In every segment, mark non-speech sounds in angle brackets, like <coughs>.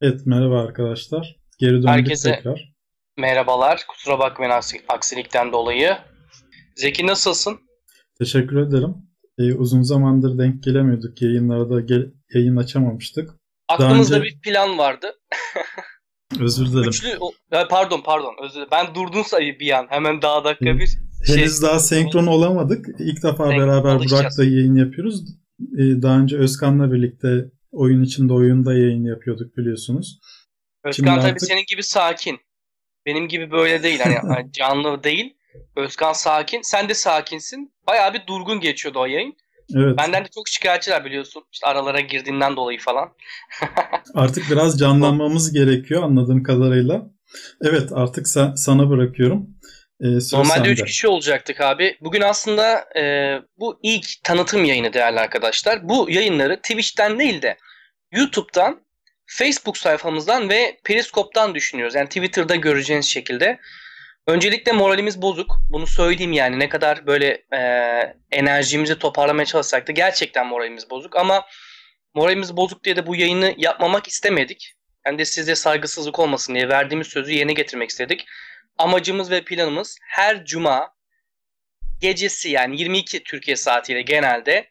Evet merhaba arkadaşlar. Geri döndük Herkese tekrar. merhabalar. Kusura bakmayın aksi- aksilikten dolayı. Zeki nasılsın? Teşekkür ederim. Ee, uzun zamandır denk gelemiyorduk. Yayınlarda gel- yayın açamamıştık. Aklımızda önce- bir plan vardı. <laughs> Özür dilerim. Üçlü, o- pardon pardon özür dilerim. Ben durdun sayı bir an. Hemen daha dakika bir şey. Henüz daha senkron olamadık. İlk defa Senkron beraber alışacağız. Burak'la yayın yapıyoruz. Ee, daha önce Özkan'la birlikte oyun içinde oyunda yayın yapıyorduk biliyorsunuz. Özkan Şimdi tabii artık- senin gibi sakin. Benim gibi böyle değil. Hani <laughs> hani canlı değil. Özkan sakin. Sen de sakinsin. Bayağı bir durgun geçiyordu o yayın. Evet. Benden de çok şikayetçiler biliyorsun. İşte aralara girdiğinden dolayı falan. <laughs> Artık biraz canlanmamız gerekiyor anladığım kadarıyla. Evet artık sen, sana bırakıyorum. Ee, Normalde sende. 3 kişi olacaktık abi. Bugün aslında e, bu ilk tanıtım yayını değerli arkadaşlar. Bu yayınları Twitch'ten değil de YouTube'dan, Facebook sayfamızdan ve Periskop'tan düşünüyoruz. Yani Twitter'da göreceğiniz şekilde. Öncelikle moralimiz bozuk. Bunu söyleyeyim yani ne kadar böyle e, enerjimizi toparlamaya çalışsak da gerçekten moralimiz bozuk. Ama moralimiz bozuk diye de bu yayını yapmamak istemedik. Hem de size saygısızlık olmasın diye verdiğimiz sözü yerine getirmek istedik amacımız ve planımız her cuma gecesi yani 22 Türkiye saatiyle genelde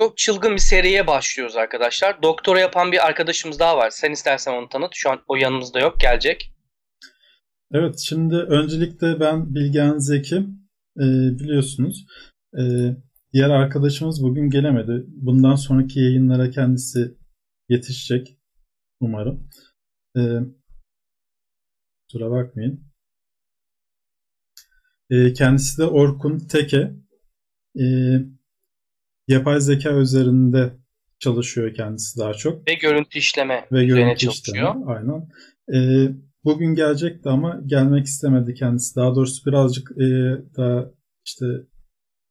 çok çılgın bir seriye başlıyoruz arkadaşlar. Doktora yapan bir arkadaşımız daha var. Sen istersen onu tanıt. Şu an o yanımızda yok. Gelecek. Evet şimdi öncelikle ben Bilgehan Zeki Ee, biliyorsunuz. Ee, diğer arkadaşımız bugün gelemedi. Bundan sonraki yayınlara kendisi yetişecek umarım. Ee, kusura bakmayın. Ee, kendisi de Orkun Teke. Ee, yapay zeka üzerinde çalışıyor kendisi daha çok. Ve görüntü işleme Ve görüntü çalışıyor. işlemi. Aynen. Ee, bugün gelecekti ama gelmek istemedi kendisi. Daha doğrusu birazcık e, daha işte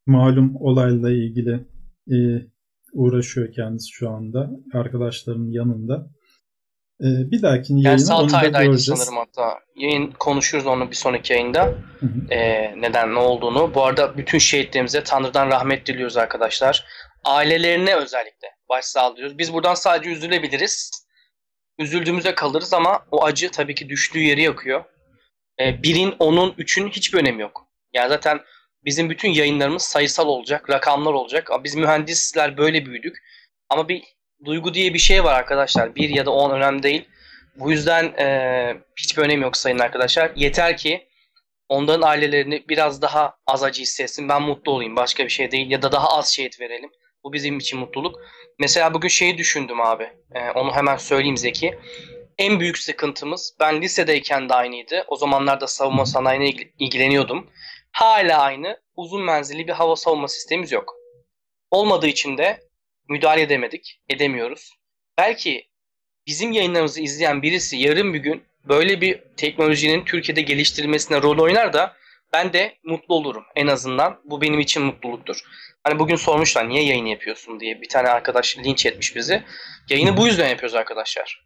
malum olayla ilgili e, uğraşıyor kendisi şu anda. Arkadaşlarının yanında. Ee, bir dahaki yayını Kendisi onu da göreceğiz. sanırım hatta. Yayın konuşuruz onu bir sonraki yayında. Hı hı. Ee, neden ne olduğunu. Bu arada bütün şehitlerimize Tanrı'dan rahmet diliyoruz arkadaşlar. Ailelerine özellikle başsağlığı diliyoruz. Biz buradan sadece üzülebiliriz. Üzüldüğümüzde kalırız ama o acı tabii ki düştüğü yeri yakıyor. Ee, birin, onun, üçün hiçbir önemi yok. Yani zaten bizim bütün yayınlarımız sayısal olacak, rakamlar olacak. Biz mühendisler böyle büyüdük. Ama bir duygu diye bir şey var arkadaşlar. Bir ya da on önemli değil. Bu yüzden e, hiçbir önemi yok sayın arkadaşlar. Yeter ki onların ailelerini biraz daha az acı hissetsin. Ben mutlu olayım. Başka bir şey değil. Ya da daha az şehit verelim. Bu bizim için mutluluk. Mesela bugün şeyi düşündüm abi. E, onu hemen söyleyeyim Zeki. En büyük sıkıntımız ben lisedeyken de aynıydı. O zamanlarda savunma sanayine ilgi- ilgileniyordum. Hala aynı. Uzun menzilli bir hava savunma sistemimiz yok. Olmadığı için de müdahale edemedik. Edemiyoruz. Belki bizim yayınlarımızı izleyen birisi yarın bir gün böyle bir teknolojinin Türkiye'de geliştirilmesine rol oynar da ben de mutlu olurum en azından. Bu benim için mutluluktur. Hani bugün sormuşlar niye yayın yapıyorsun diye bir tane arkadaş linç etmiş bizi. Yayını bu yüzden yapıyoruz arkadaşlar.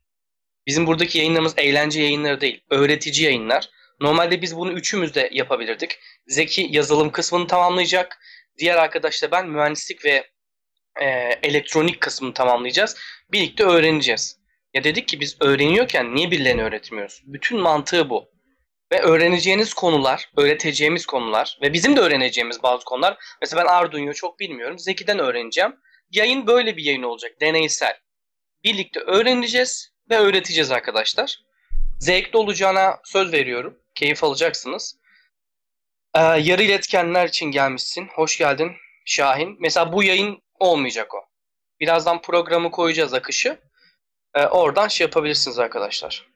Bizim buradaki yayınlarımız eğlence yayınları değil, öğretici yayınlar. Normalde biz bunu üçümüz de yapabilirdik. Zeki yazılım kısmını tamamlayacak. Diğer arkadaşla ben mühendislik ve e, elektronik kısmını tamamlayacağız. Birlikte öğreneceğiz. Ya dedik ki biz öğreniyorken niye birilerine öğretmiyoruz? Bütün mantığı bu. Ve öğreneceğiniz konular, öğreteceğimiz konular ve bizim de öğreneceğimiz bazı konular. Mesela ben Arduino'yu çok bilmiyorum. Zeki'den öğreneceğim. Yayın böyle bir yayın olacak. Deneysel. Birlikte öğreneceğiz ve öğreteceğiz arkadaşlar. Zevkli olacağına söz veriyorum. Keyif alacaksınız. Ee, yarı iletkenler için gelmişsin. Hoş geldin Şahin. Mesela bu yayın olmayacak o. Birazdan programı koyacağız akışı. Ee, oradan şey yapabilirsiniz arkadaşlar.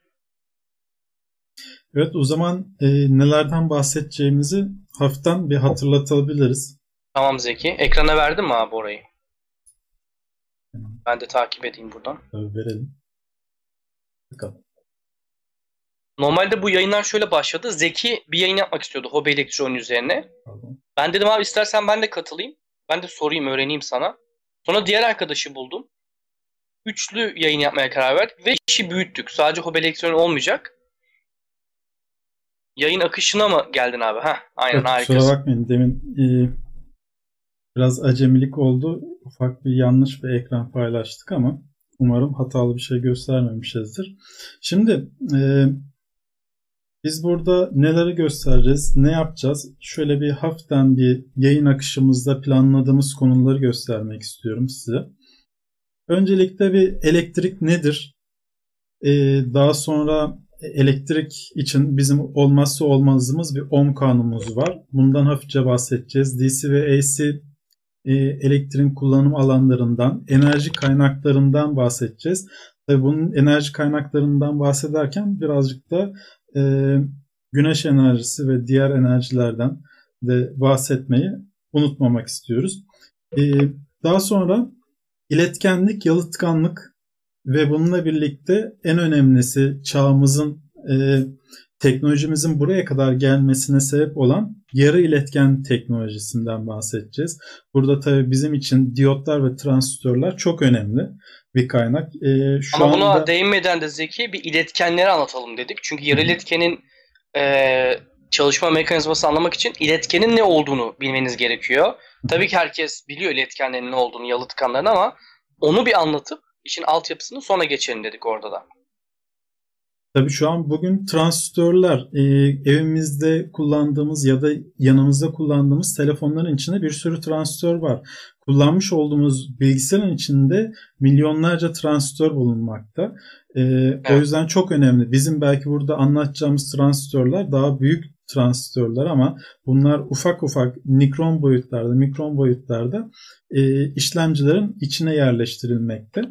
Evet o zaman e, nelerden bahsedeceğimizi hafiften bir hatırlatabiliriz. Tamam Zeki. Ekrana verdin mi abi orayı? Tamam. Ben de takip edeyim buradan. Tabii verelim. Bakalım. Normalde bu yayınlar şöyle başladı. Zeki bir yayın yapmak istiyordu hobi elektroniği üzerine. Pardon. Ben dedim abi istersen ben de katılayım. Ben de sorayım öğreneyim sana. Sonra diğer arkadaşı buldum. Üçlü yayın yapmaya karar verdik ve işi büyüttük. Sadece hobi elektroniği olmayacak. Yayın akışına mı geldin abi? Heh, aynen Evet, harikasın. kusura bakmayın demin e, biraz acemilik oldu. Ufak bir yanlış bir ekran paylaştık ama Umarım hatalı bir şey göstermemişizdir. Şimdi e, biz burada neleri göstereceğiz, ne yapacağız? Şöyle bir hafiften bir yayın akışımızda planladığımız konuları göstermek istiyorum size. Öncelikle bir elektrik nedir? Ee, daha sonra elektrik için bizim olmazsa olmazımız bir ohm kanunumuz var. Bundan hafifçe bahsedeceğiz. DC ve AC e, elektriğin kullanım alanlarından, enerji kaynaklarından bahsedeceğiz. Tabii bunun enerji kaynaklarından bahsederken birazcık da e, güneş enerjisi ve diğer enerjilerden de bahsetmeyi unutmamak istiyoruz. E, daha sonra iletkenlik, yalıtkanlık ve bununla birlikte en önemlisi çağımızın e, teknolojimizin buraya kadar gelmesine sebep olan yarı iletken teknolojisinden bahsedeceğiz. Burada tabii bizim için diyotlar ve transistörler çok önemli bir kaynak. E, şu Ama anda... buna değinmeden de Zeki bir iletkenleri anlatalım dedik. Çünkü yarı iletkenin e, çalışma mekanizması anlamak için iletkenin ne olduğunu bilmeniz gerekiyor. Tabii ki herkes biliyor iletkenlerin ne olduğunu, yalıtkanların ama onu bir anlatıp işin altyapısını sonra geçelim dedik orada da. Tabii şu an bugün transistörler e, evimizde kullandığımız ya da yanımızda kullandığımız telefonların içinde bir sürü transistör var. Kullanmış olduğumuz bilgisayarın içinde milyonlarca transistör bulunmakta. E, evet. O yüzden çok önemli. Bizim belki burada anlatacağımız transistörler daha büyük transistörler ama bunlar ufak ufak mikron boyutlarda, mikron boyutlarda e, işlemcilerin içine yerleştirilmekte.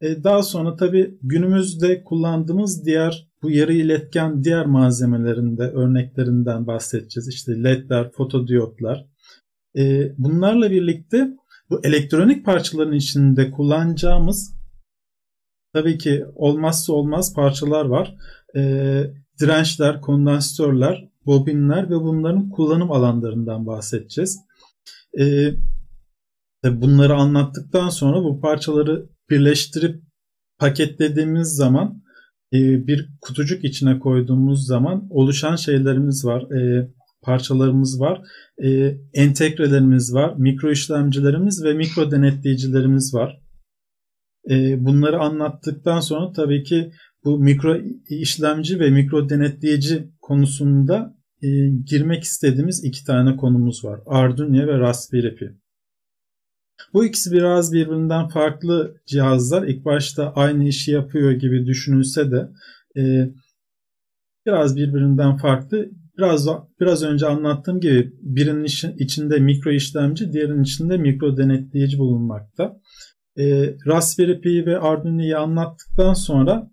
E, daha sonra tabi günümüzde kullandığımız diğer bu yarı iletken diğer malzemelerinde örneklerinden bahsedeceğiz. İşte ledler, fotodiyotlar. E, bunlarla birlikte bu elektronik parçaların içinde kullanacağımız tabii ki olmazsa olmaz parçalar var. E, dirençler, kondansatörler, bobinler ve bunların kullanım alanlarından bahsedeceğiz. E, bunları anlattıktan sonra bu parçaları birleştirip paketlediğimiz zaman e, bir kutucuk içine koyduğumuz zaman oluşan şeylerimiz var. E, parçalarımız var. E, entegrelerimiz var. Mikro işlemcilerimiz ve mikro denetleyicilerimiz var. E, bunları anlattıktan sonra tabii ki bu mikro işlemci ve mikro denetleyici konusunda e, girmek istediğimiz iki tane konumuz var. Arduino ve Raspberry Pi. Bu ikisi biraz birbirinden farklı cihazlar. İlk başta aynı işi yapıyor gibi düşünülse de e, biraz birbirinden farklı. Biraz biraz önce anlattığım gibi birinin içinde mikro işlemci, diğerinin içinde mikro denetleyici bulunmakta. E, Raspberry Pi ve Arduino'yu anlattıktan sonra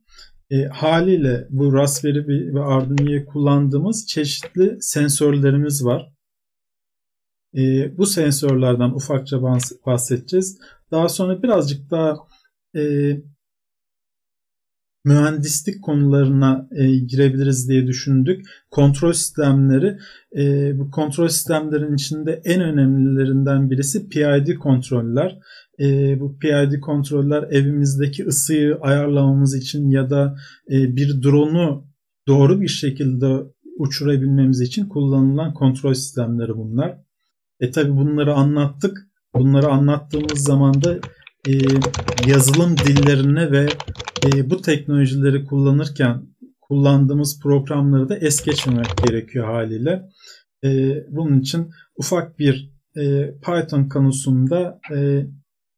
e, haliyle bu Raspberry Pi ve Arduino'yu kullandığımız çeşitli sensörlerimiz var. E, bu sensörlerden ufakça bahsedeceğiz. Daha sonra birazcık daha e, mühendislik konularına e, girebiliriz diye düşündük. Kontrol sistemleri, e, bu kontrol sistemlerin içinde en önemlilerinden birisi PID kontroller. E, bu PID kontroller evimizdeki ısıyı ayarlamamız için ya da e, bir drone'u doğru bir şekilde uçurabilmemiz için kullanılan kontrol sistemleri bunlar. E tabi bunları anlattık. Bunları anlattığımız zaman da e, yazılım dillerine ve e, bu teknolojileri kullanırken kullandığımız programları da es geçmemek gerekiyor haliyle. E, bunun için ufak bir e, Python konusunda e,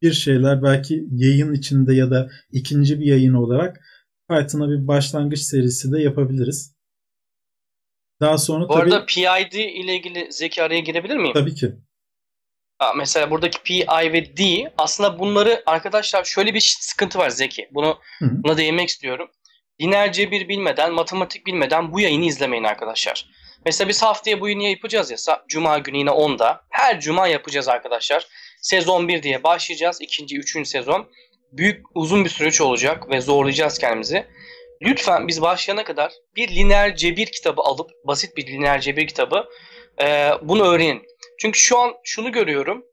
bir şeyler belki yayın içinde ya da ikinci bir yayın olarak Python'a bir başlangıç serisi de yapabiliriz. Daha sonra Bu tabii... arada PID ile ilgili Zeki araya girebilir miyim? Tabii ki. Mesela buradaki PI ve D aslında bunları arkadaşlar şöyle bir sıkıntı var Zeki. Bunu Hı. buna değinmek istiyorum. Lineer cebir bilmeden, matematik bilmeden bu yayını izlemeyin arkadaşlar. Mesela biz haftaya bu yayını yapacağız ya. Cuma günü yine 10'da. Her cuma yapacağız arkadaşlar. Sezon 1 diye başlayacağız. ikinci, üçüncü sezon. Büyük, uzun bir süreç olacak ve zorlayacağız kendimizi. Lütfen biz başlayana kadar bir lineer cebir kitabı alıp, basit bir lineer cebir kitabı e, bunu öğrenin. Çünkü şu an şunu görüyorum.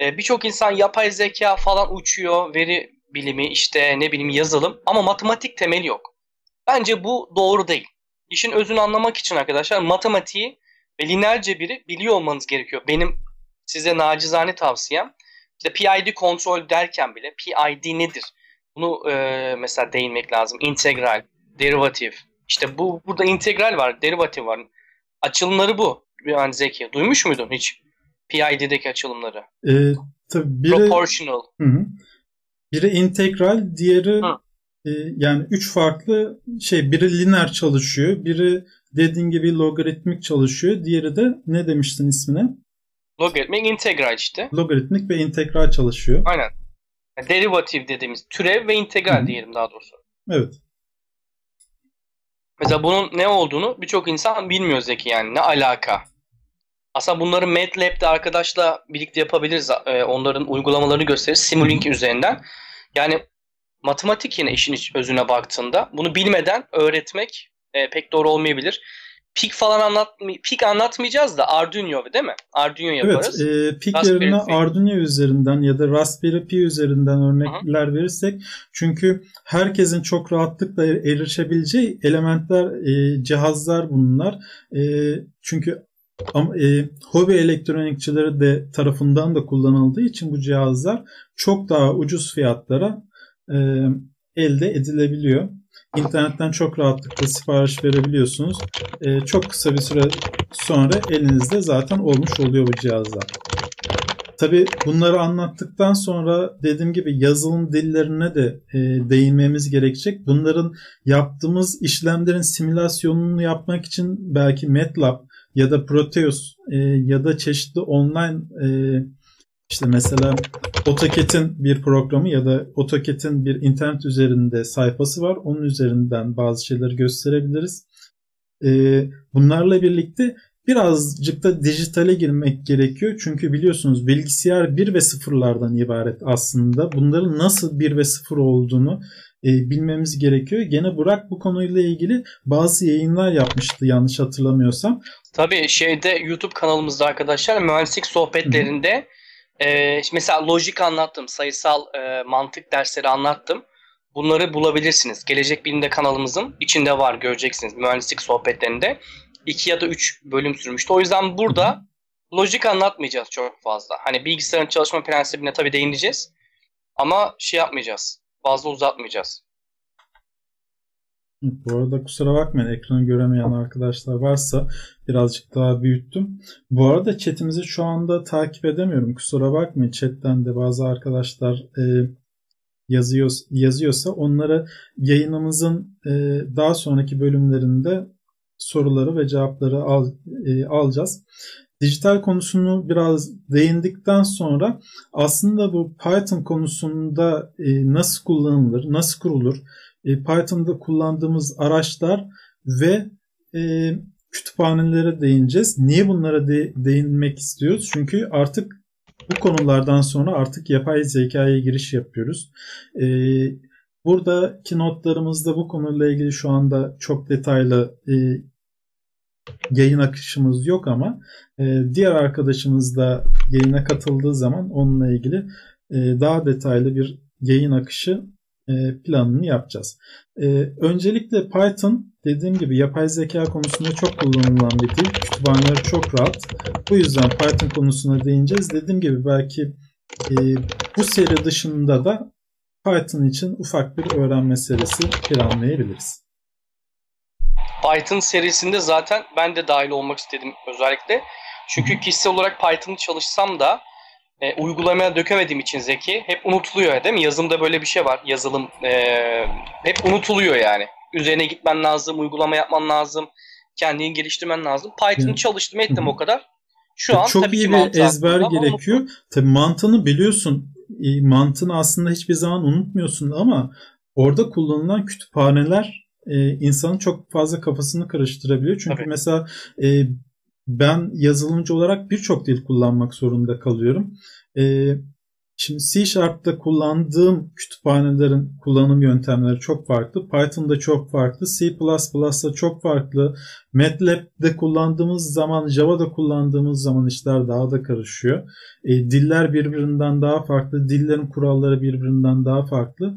E, Birçok insan yapay zeka falan uçuyor, veri bilimi işte ne bileyim yazılım ama matematik temeli yok. Bence bu doğru değil. İşin özünü anlamak için arkadaşlar matematiği ve lineer cebiri biliyor olmanız gerekiyor. Benim size nacizane tavsiyem işte PID kontrol derken bile PID nedir? Bunu e, mesela değinmek lazım. İntegral, derivatif. İşte bu burada integral var, derivatif var. Açılımları bu. Yani Zeki. Duymuş muydun hiç? PID'deki açılımları. E, tabii biri, Proportional. Hı hı. Biri integral, diğeri e, yani üç farklı şey. Biri lineer çalışıyor, biri dediğin gibi logaritmik çalışıyor. Diğeri de ne demiştin ismine? Logaritmik integral işte. Logaritmik ve integral çalışıyor. Aynen. Derivatif dediğimiz türev ve integral Hı-hı. diyelim daha doğrusu. Evet. Mesela bunun ne olduğunu birçok insan bilmiyor Zeki yani ne alaka. Aslında bunları MATLab'de arkadaşla birlikte yapabiliriz. Ee, onların uygulamalarını gösteririz Simulink üzerinden. Yani matematik yine işin özüne baktığında bunu bilmeden öğretmek e, pek doğru olmayabilir. Pik falan anlat pik anlatmayacağız da Arduino değil mi? Arduino yaparız. Evet, e, pik Raspberry yerine Pi. Arduino üzerinden ya da Raspberry Pi üzerinden örnekler Hı-hı. verirsek çünkü herkesin çok rahatlıkla erişebileceği elementler, e, cihazlar bunlar. E, çünkü ama e, hobi elektronikçileri de tarafından da kullanıldığı için bu cihazlar çok daha ucuz fiyatlara e, elde edilebiliyor. İnternetten çok rahatlıkla sipariş verebiliyorsunuz. E, çok kısa bir süre sonra elinizde zaten olmuş oluyor bu cihazlar. Tabi bunları anlattıktan sonra dediğim gibi yazılım dillerine de e, değinmemiz gerekecek. Bunların yaptığımız işlemlerin simülasyonunu yapmak için belki MATLAB ya da Proteus e, ya da çeşitli online e, işte mesela AutoCAD'in bir programı ya da AutoCAD'in bir internet üzerinde sayfası var. Onun üzerinden bazı şeyleri gösterebiliriz. E, bunlarla birlikte birazcık da dijitale girmek gerekiyor. Çünkü biliyorsunuz bilgisayar 1 ve sıfırlardan ibaret aslında. Bunların nasıl 1 ve 0 olduğunu e, bilmemiz gerekiyor. Gene Burak bu konuyla ilgili bazı yayınlar yapmıştı yanlış hatırlamıyorsam. Tabii şeyde YouTube kanalımızda arkadaşlar mühendislik sohbetlerinde e, mesela lojik anlattım, sayısal e, mantık dersleri anlattım. Bunları bulabilirsiniz. Gelecek Bilim'de kanalımızın içinde var göreceksiniz mühendislik sohbetlerinde. 2 ya da 3 bölüm sürmüştü. O yüzden burada lojik anlatmayacağız çok fazla. Hani bilgisayarın çalışma prensibine tabii değineceğiz. Ama şey yapmayacağız. Fazla uzatmayacağız. Bu arada kusura bakmayın ekranı göremeyen arkadaşlar varsa birazcık daha büyüttüm. Bu arada chatimizi şu anda takip edemiyorum. Kusura bakmayın chatten de bazı arkadaşlar e, yazıyor, yazıyorsa onlara yayınımızın e, daha sonraki bölümlerinde soruları ve cevapları al, e, alacağız. Dijital konusunu biraz değindikten sonra aslında bu Python konusunda e, nasıl kullanılır, nasıl kurulur, e, Python'da kullandığımız araçlar ve e, kütüphanelere değineceğiz. Niye bunlara de, değinmek istiyoruz? Çünkü artık bu konulardan sonra artık yapay zekaya giriş yapıyoruz. E, buradaki notlarımızda bu konuyla ilgili şu anda çok detaylı e, yayın akışımız yok ama e, diğer arkadaşımız da yayına katıldığı zaman onunla ilgili e, daha detaylı bir yayın akışı e, planını yapacağız. E, öncelikle Python dediğim gibi yapay zeka konusunda çok kullanılan bir dil. Kütüphaneleri çok rahat. Bu yüzden Python konusuna değineceğiz. Dediğim gibi belki e, bu seri dışında da Python için ufak bir öğrenme serisi planlayabiliriz. Python serisinde zaten ben de dahil olmak istedim özellikle. Çünkü kişisel olarak Python'ı çalışsam da e, uygulamaya dökemediğim için Zeki hep unutuluyor değil mi? Yazımda böyle bir şey var. Yazılım e, hep unutuluyor yani. Üzerine gitmen lazım, uygulama yapman lazım, kendini geliştirmen lazım. Python'ı çalıştım ettim o kadar. Şu an çok tabii iyi bir ezber gerekiyor. Tabii mantığını biliyorsun. E, mantığını aslında hiçbir zaman unutmuyorsun ama orada kullanılan kütüphaneler e, insanın çok fazla kafasını karıştırabiliyor. Çünkü Tabii. mesela e, ben yazılımcı olarak birçok dil kullanmak zorunda kalıyorum. E, şimdi C Sharp'ta kullandığım kütüphanelerin kullanım yöntemleri çok farklı. Python'da çok farklı. C++'da çok farklı. MATLAB'de kullandığımız zaman, Java'da kullandığımız zaman işler daha da karışıyor. E, diller birbirinden daha farklı. Dillerin kuralları birbirinden daha farklı.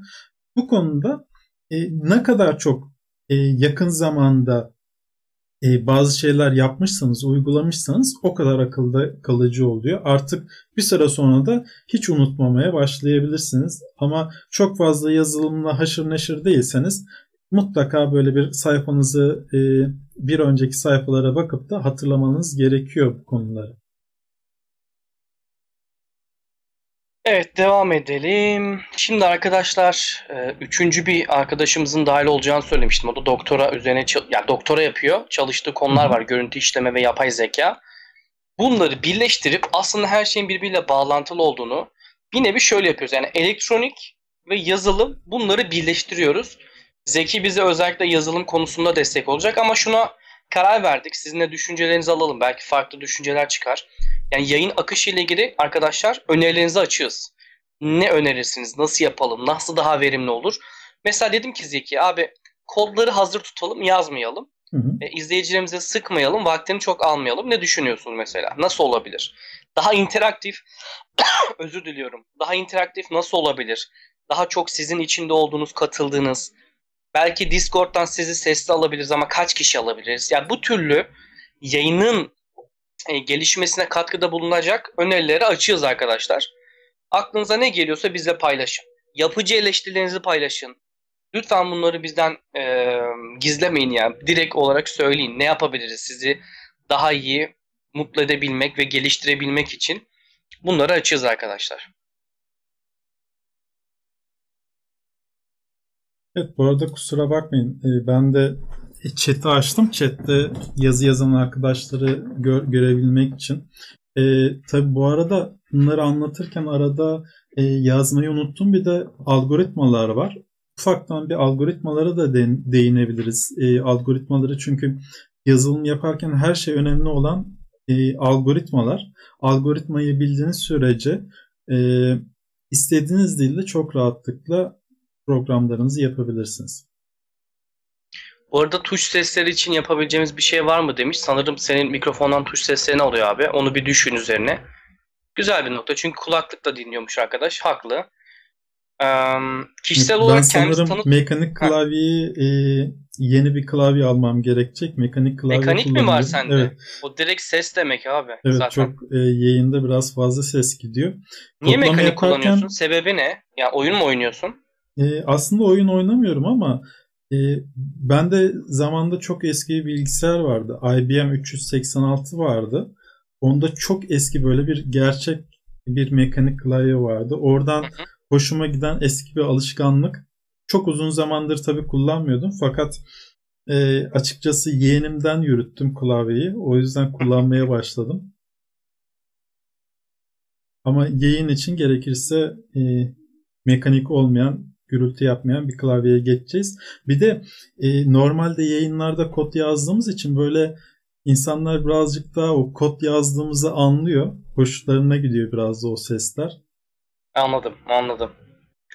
Bu konuda e, ne kadar çok e, yakın zamanda e, bazı şeyler yapmışsanız, uygulamışsanız o kadar akılda kalıcı oluyor. Artık bir süre sonra da hiç unutmamaya başlayabilirsiniz. Ama çok fazla yazılımla haşır neşir değilseniz mutlaka böyle bir sayfanızı e, bir önceki sayfalara bakıp da hatırlamanız gerekiyor bu konuları. Evet devam edelim. Şimdi arkadaşlar e, üçüncü bir arkadaşımızın dahil olacağını söylemiştim. O da doktora üzerine yani doktora yapıyor. Çalıştığı konular var. Görüntü işleme ve yapay zeka. Bunları birleştirip aslında her şeyin birbiriyle bağlantılı olduğunu bir nevi şöyle yapıyoruz. Yani elektronik ve yazılım bunları birleştiriyoruz. Zeki bize özellikle yazılım konusunda destek olacak ama şuna karar verdik. Sizin de düşüncelerinizi alalım. Belki farklı düşünceler çıkar. Yani yayın akışı ile ilgili arkadaşlar önerilerinizi açığız. Ne önerirsiniz? Nasıl yapalım? Nasıl daha verimli olur? Mesela dedim ki Zeki abi kodları hazır tutalım yazmayalım. Hı hı. E, izleyicilerimize sıkmayalım. Vaktini çok almayalım. Ne düşünüyorsunuz mesela? Nasıl olabilir? Daha interaktif <coughs> özür diliyorum. Daha interaktif nasıl olabilir? Daha çok sizin içinde olduğunuz, katıldığınız, belki Discord'dan sizi sesli alabiliriz ama kaç kişi alabiliriz? Yani bu türlü yayının e, gelişmesine katkıda bulunacak önerileri açığız arkadaşlar. Aklınıza ne geliyorsa bizle paylaşın. Yapıcı eleştirilerinizi paylaşın. Lütfen bunları bizden e, gizlemeyin yani. Direkt olarak söyleyin. Ne yapabiliriz sizi daha iyi mutlu edebilmek ve geliştirebilmek için bunları açığız arkadaşlar. Evet bu arada kusura bakmayın. E, ben de chat'i açtım. Chat'te yazı yazan arkadaşları gö- görebilmek için. E, tabi bu arada bunları anlatırken arada e, yazmayı unuttum. Bir de algoritmalar var. Ufaktan bir algoritmalara da de- değinebiliriz. E, algoritmaları çünkü yazılım yaparken her şey önemli olan e, algoritmalar. Algoritmayı bildiğiniz sürece e, istediğiniz dilde çok rahatlıkla programlarınızı yapabilirsiniz. Bu arada tuş sesleri için yapabileceğimiz bir şey var mı demiş. Sanırım senin mikrofondan tuş sesleri ne oluyor abi. Onu bir düşün üzerine. Güzel bir nokta. Çünkü kulaklıkla dinliyormuş arkadaş. Haklı. Ee, kişisel ben olarak kendisi tanıt... mekanik klavyeyi e, yeni bir klavye almam gerekecek. Mekanik klavye Mekanik mi var sende? Evet. O direkt ses demek abi. Evet zaten. çok e, yayında biraz fazla ses gidiyor. Niye Toplama mekanik yaparken... kullanıyorsun? Sebebi ne? Ya yani oyun mu oynuyorsun? E, aslında oyun oynamıyorum ama ben de zamanda çok eski bir bilgisayar vardı. IBM 386 vardı. Onda çok eski böyle bir gerçek bir mekanik klavye vardı. Oradan hoşuma giden eski bir alışkanlık. Çok uzun zamandır tabii kullanmıyordum fakat e, açıkçası yeğenimden yürüttüm klavyeyi. O yüzden kullanmaya başladım. Ama yayın için gerekirse e, mekanik olmayan gürültü yapmayan bir klavyeye geçeceğiz. Bir de e, normalde yayınlarda kod yazdığımız için böyle insanlar birazcık daha o kod yazdığımızı anlıyor. Hoşlarına gidiyor biraz da o sesler. Anladım, anladım.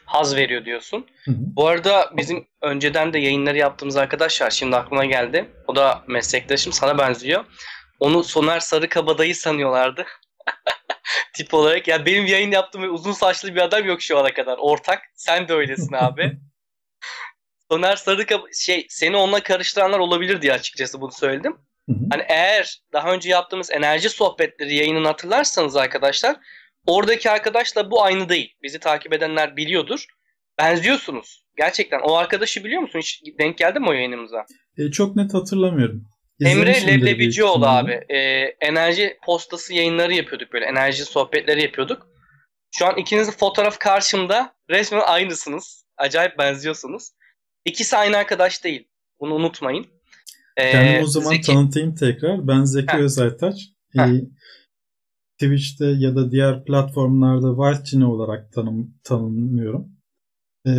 Haz veriyor diyorsun. Hı hı. Bu arada bizim önceden de yayınları yaptığımız arkadaşlar şimdi aklıma geldi. O da meslektaşım sana benziyor. Onu Soner Sarıkabadayı sanıyorlardı. <laughs> <laughs> tip olarak. Ya benim yayın yaptığım uzun saçlı bir adam yok şu ana kadar. Ortak. Sen de öylesin abi. <laughs> Soner Sarıkap şey seni onunla karıştıranlar olabilir diye açıkçası bunu söyledim. Hani eğer daha önce yaptığımız enerji sohbetleri yayınını hatırlarsanız arkadaşlar oradaki arkadaşla bu aynı değil. Bizi takip edenler biliyordur. Benziyorsunuz. Gerçekten. O arkadaşı biliyor musun? Hiç denk geldi mi o yayınımıza? E, çok net hatırlamıyorum. Emre Leblebicioğlu abi. E, enerji postası yayınları yapıyorduk böyle. Enerji sohbetleri yapıyorduk. Şu an ikinizin fotoğraf karşımda resmen aynısınız. Acayip benziyorsunuz. İkisi aynı arkadaş değil. Bunu unutmayın. Ee, Kendimi o zaman Zeki... tanıtayım tekrar. Ben Zeki Heh. Özaytaç. Ee, Twitch'te ya da diğer platformlarda White olarak tanım, tanımlıyorum. Ee,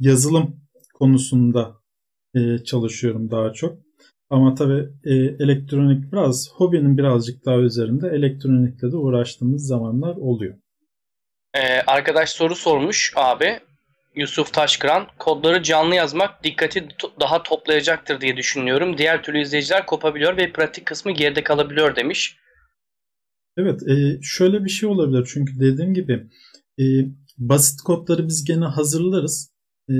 yazılım konusunda e, çalışıyorum daha çok. Ama tabii e, elektronik biraz hobinin birazcık daha üzerinde elektronikle de uğraştığımız zamanlar oluyor. Ee, arkadaş soru sormuş abi. Yusuf Taşkıran. Kodları canlı yazmak dikkati daha toplayacaktır diye düşünüyorum. Diğer türlü izleyiciler kopabiliyor ve pratik kısmı geride kalabiliyor demiş. Evet e, şöyle bir şey olabilir. Çünkü dediğim gibi e, basit kodları biz gene hazırlarız. E,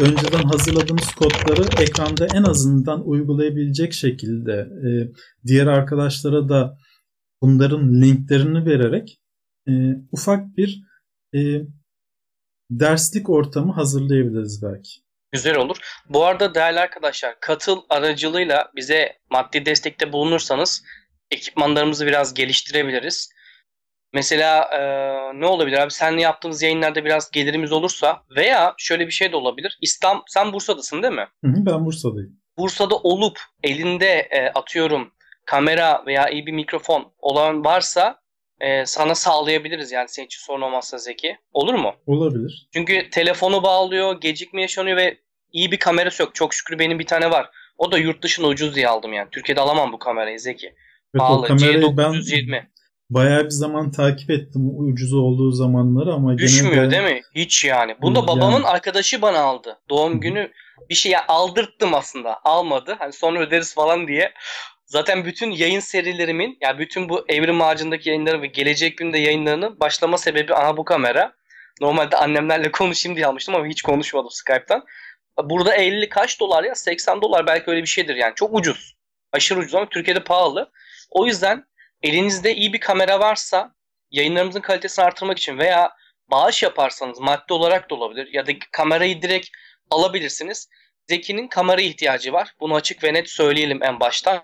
önceden hazırladığımız kodları ekranda en azından uygulayabilecek şekilde e, diğer arkadaşlara da bunların linklerini vererek e, ufak bir e, derslik ortamı hazırlayabiliriz belki. Güzel olur. Bu arada değerli arkadaşlar katıl aracılığıyla bize maddi destekte bulunursanız ekipmanlarımızı biraz geliştirebiliriz. Mesela e, ne olabilir abi? Seninle yaptığımız yayınlarda biraz gelirimiz olursa veya şöyle bir şey de olabilir. İstanbul, sen Bursa'dasın değil mi? Hı hı, ben Bursa'dayım. Bursa'da olup elinde e, atıyorum kamera veya iyi bir mikrofon olan varsa e, sana sağlayabiliriz yani senin için sorun olmazsa Zeki. Olur mu? Olabilir. Çünkü telefonu bağlıyor, gecikme yaşanıyor ve iyi bir kamerası yok. Çok şükür benim bir tane var. O da yurt dışına ucuz diye aldım yani. Türkiye'de alamam bu kamerayı Zeki. Evet, Pahalı. O kamerayı C920. ben bayağı bir zaman takip ettim ucuz olduğu zamanları ama Düşmüyor gene de... değil mi? Hiç yani. Bunu da babamın yani... arkadaşı bana aldı. Doğum günü bir şey yani aldırttım aslında. Almadı. Hani sonra öderiz falan diye. Zaten bütün yayın serilerimin yani bütün bu Evrim Ağacı'ndaki yayınları ve gelecek günde yayınlarının başlama sebebi ana bu kamera. Normalde annemlerle <laughs> konuşayım diye almıştım ama hiç konuşmadım Skype'tan. Burada 50 kaç dolar ya? 80 dolar belki öyle bir şeydir yani. Çok ucuz. Aşırı ucuz ama Türkiye'de pahalı. O yüzden elinizde iyi bir kamera varsa yayınlarımızın kalitesini artırmak için veya bağış yaparsanız maddi olarak da olabilir ya da kamerayı direkt alabilirsiniz. Zeki'nin kamera ihtiyacı var. Bunu açık ve net söyleyelim en baştan.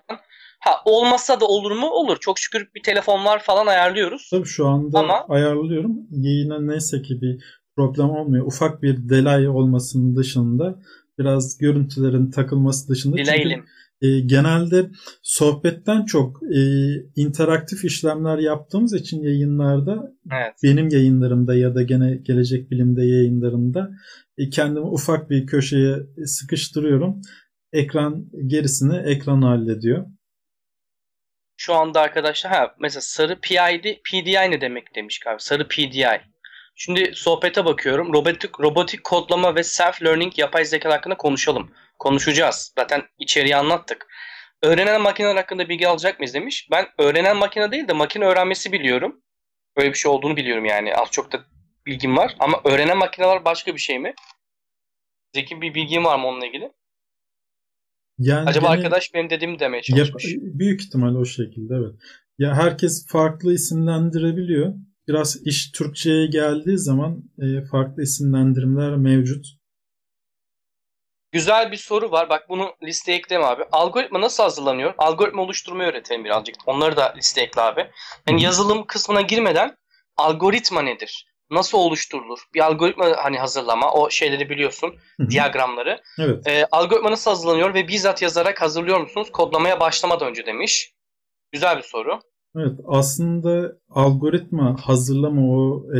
Ha olmasa da olur mu? Olur. Çok şükür bir telefon var falan ayarlıyoruz. Tabii şu anda Ama, ayarlıyorum. Yayına neyse ki bir problem olmuyor. Ufak bir delay olmasının dışında biraz görüntülerin takılması dışında. Delay'lim. Çünkü e, genelde sohbetten çok e, interaktif işlemler yaptığımız için yayınlarda evet. benim yayınlarımda ya da gene gelecek bilimde yayınlarında e, kendimi ufak bir köşeye sıkıştırıyorum. Ekran gerisini ekran hallediyor. Şu anda arkadaşlar ha mesela sarı PID PDI ne demek demiş abi. Sarı PDI. Şimdi sohbete bakıyorum. Robotik robotik kodlama ve self learning yapay zeka hakkında konuşalım konuşacağız. Zaten içeriği anlattık. Öğrenen makineler hakkında bilgi alacak mıyız demiş. Ben öğrenen makine değil de makine öğrenmesi biliyorum. Böyle bir şey olduğunu biliyorum yani. Az çok da bilgim var. Ama öğrenen makineler başka bir şey mi? Zeki bir bilgin var mı onunla ilgili? Yani Acaba gene, arkadaş benim dediğimi demeye çalışmış. Yap, büyük ihtimal o şekilde evet. Ya herkes farklı isimlendirebiliyor. Biraz iş Türkçe'ye geldiği zaman e, farklı isimlendirmeler mevcut. Güzel bir soru var. Bak bunu listeye ekleme abi. Algoritma nasıl hazırlanıyor? Algoritma oluşturmayı öğretelim birazcık. Onları da listeye ekle abi. Yani yazılım kısmına girmeden algoritma nedir? Nasıl oluşturulur? Bir algoritma hani hazırlama. O şeyleri biliyorsun. Diyagramları. Evet. Ee, algoritma nasıl hazırlanıyor ve bizzat yazarak hazırlıyor musunuz? Kodlamaya başlamadan önce demiş. Güzel bir soru. Evet. Aslında algoritma hazırlama o e,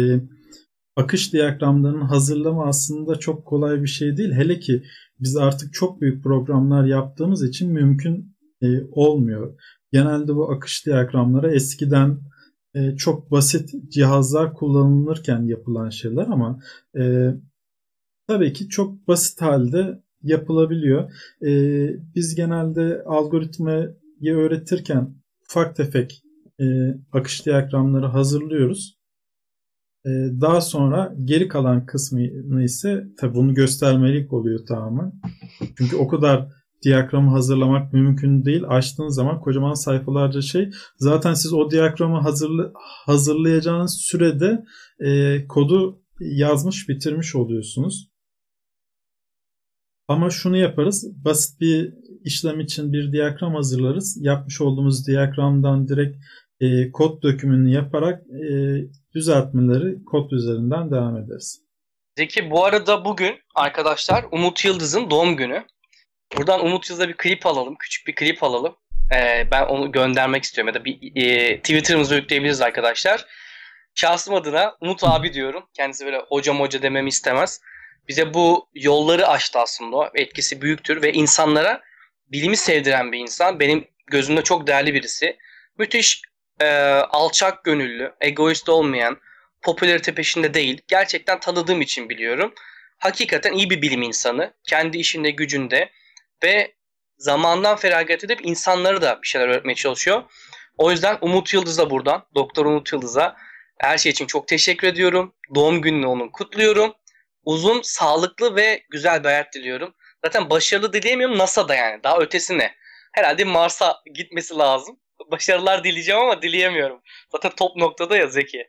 akış diyagramlarının hazırlama aslında çok kolay bir şey değil. Hele ki biz artık çok büyük programlar yaptığımız için mümkün e, olmuyor. Genelde bu akış diyagramları eskiden e, çok basit cihazlar kullanılırken yapılan şeyler ama e, tabii ki çok basit halde yapılabiliyor. E, biz genelde algoritmayı öğretirken ufak tefek e, akış diyagramları hazırlıyoruz. Ee, daha sonra geri kalan kısmını ise tabi bunu göstermelik oluyor tamamen. Çünkü o kadar diyagramı hazırlamak mümkün değil. Açtığınız zaman kocaman sayfalarca şey. Zaten siz o diyagramı hazırla, hazırlayacağınız sürede e, kodu yazmış bitirmiş oluyorsunuz. Ama şunu yaparız. Basit bir işlem için bir diyagram hazırlarız. Yapmış olduğumuz diyagramdan direkt e, kod dökümünü yaparak e, düzeltmeleri kod üzerinden devam ederiz. Zeki bu arada bugün arkadaşlar Umut Yıldız'ın doğum günü. Buradan Umut Yıldız'a bir klip alalım. Küçük bir klip alalım. Ee, ben onu göndermek istiyorum ya da bir e, Twitter'ımıza yükleyebiliriz arkadaşlar. Şahsım adına Umut abi diyorum. Kendisi böyle hocam hoca dememi istemez. Bize bu yolları açtı aslında. Etkisi büyüktür ve insanlara bilimi sevdiren bir insan. Benim gözümde çok değerli birisi. Müthiş e, alçak gönüllü, egoist olmayan, popülarite peşinde değil. Gerçekten tanıdığım için biliyorum. Hakikaten iyi bir bilim insanı. Kendi işinde, gücünde ve zamandan feragat edip insanları da bir şeyler öğretmeye çalışıyor. O yüzden Umut Yıldız'a buradan, Doktor Umut Yıldız'a her şey için çok teşekkür ediyorum. Doğum gününü onun kutluyorum. uzun, sağlıklı ve güzel bir hayat diliyorum. Zaten başarılı dileyemiyorum NASA'da yani. Daha ötesine. Herhalde Mars'a gitmesi lazım. Başarılar dileyeceğim ama dileyemiyorum. Zaten top noktada ya Zeki.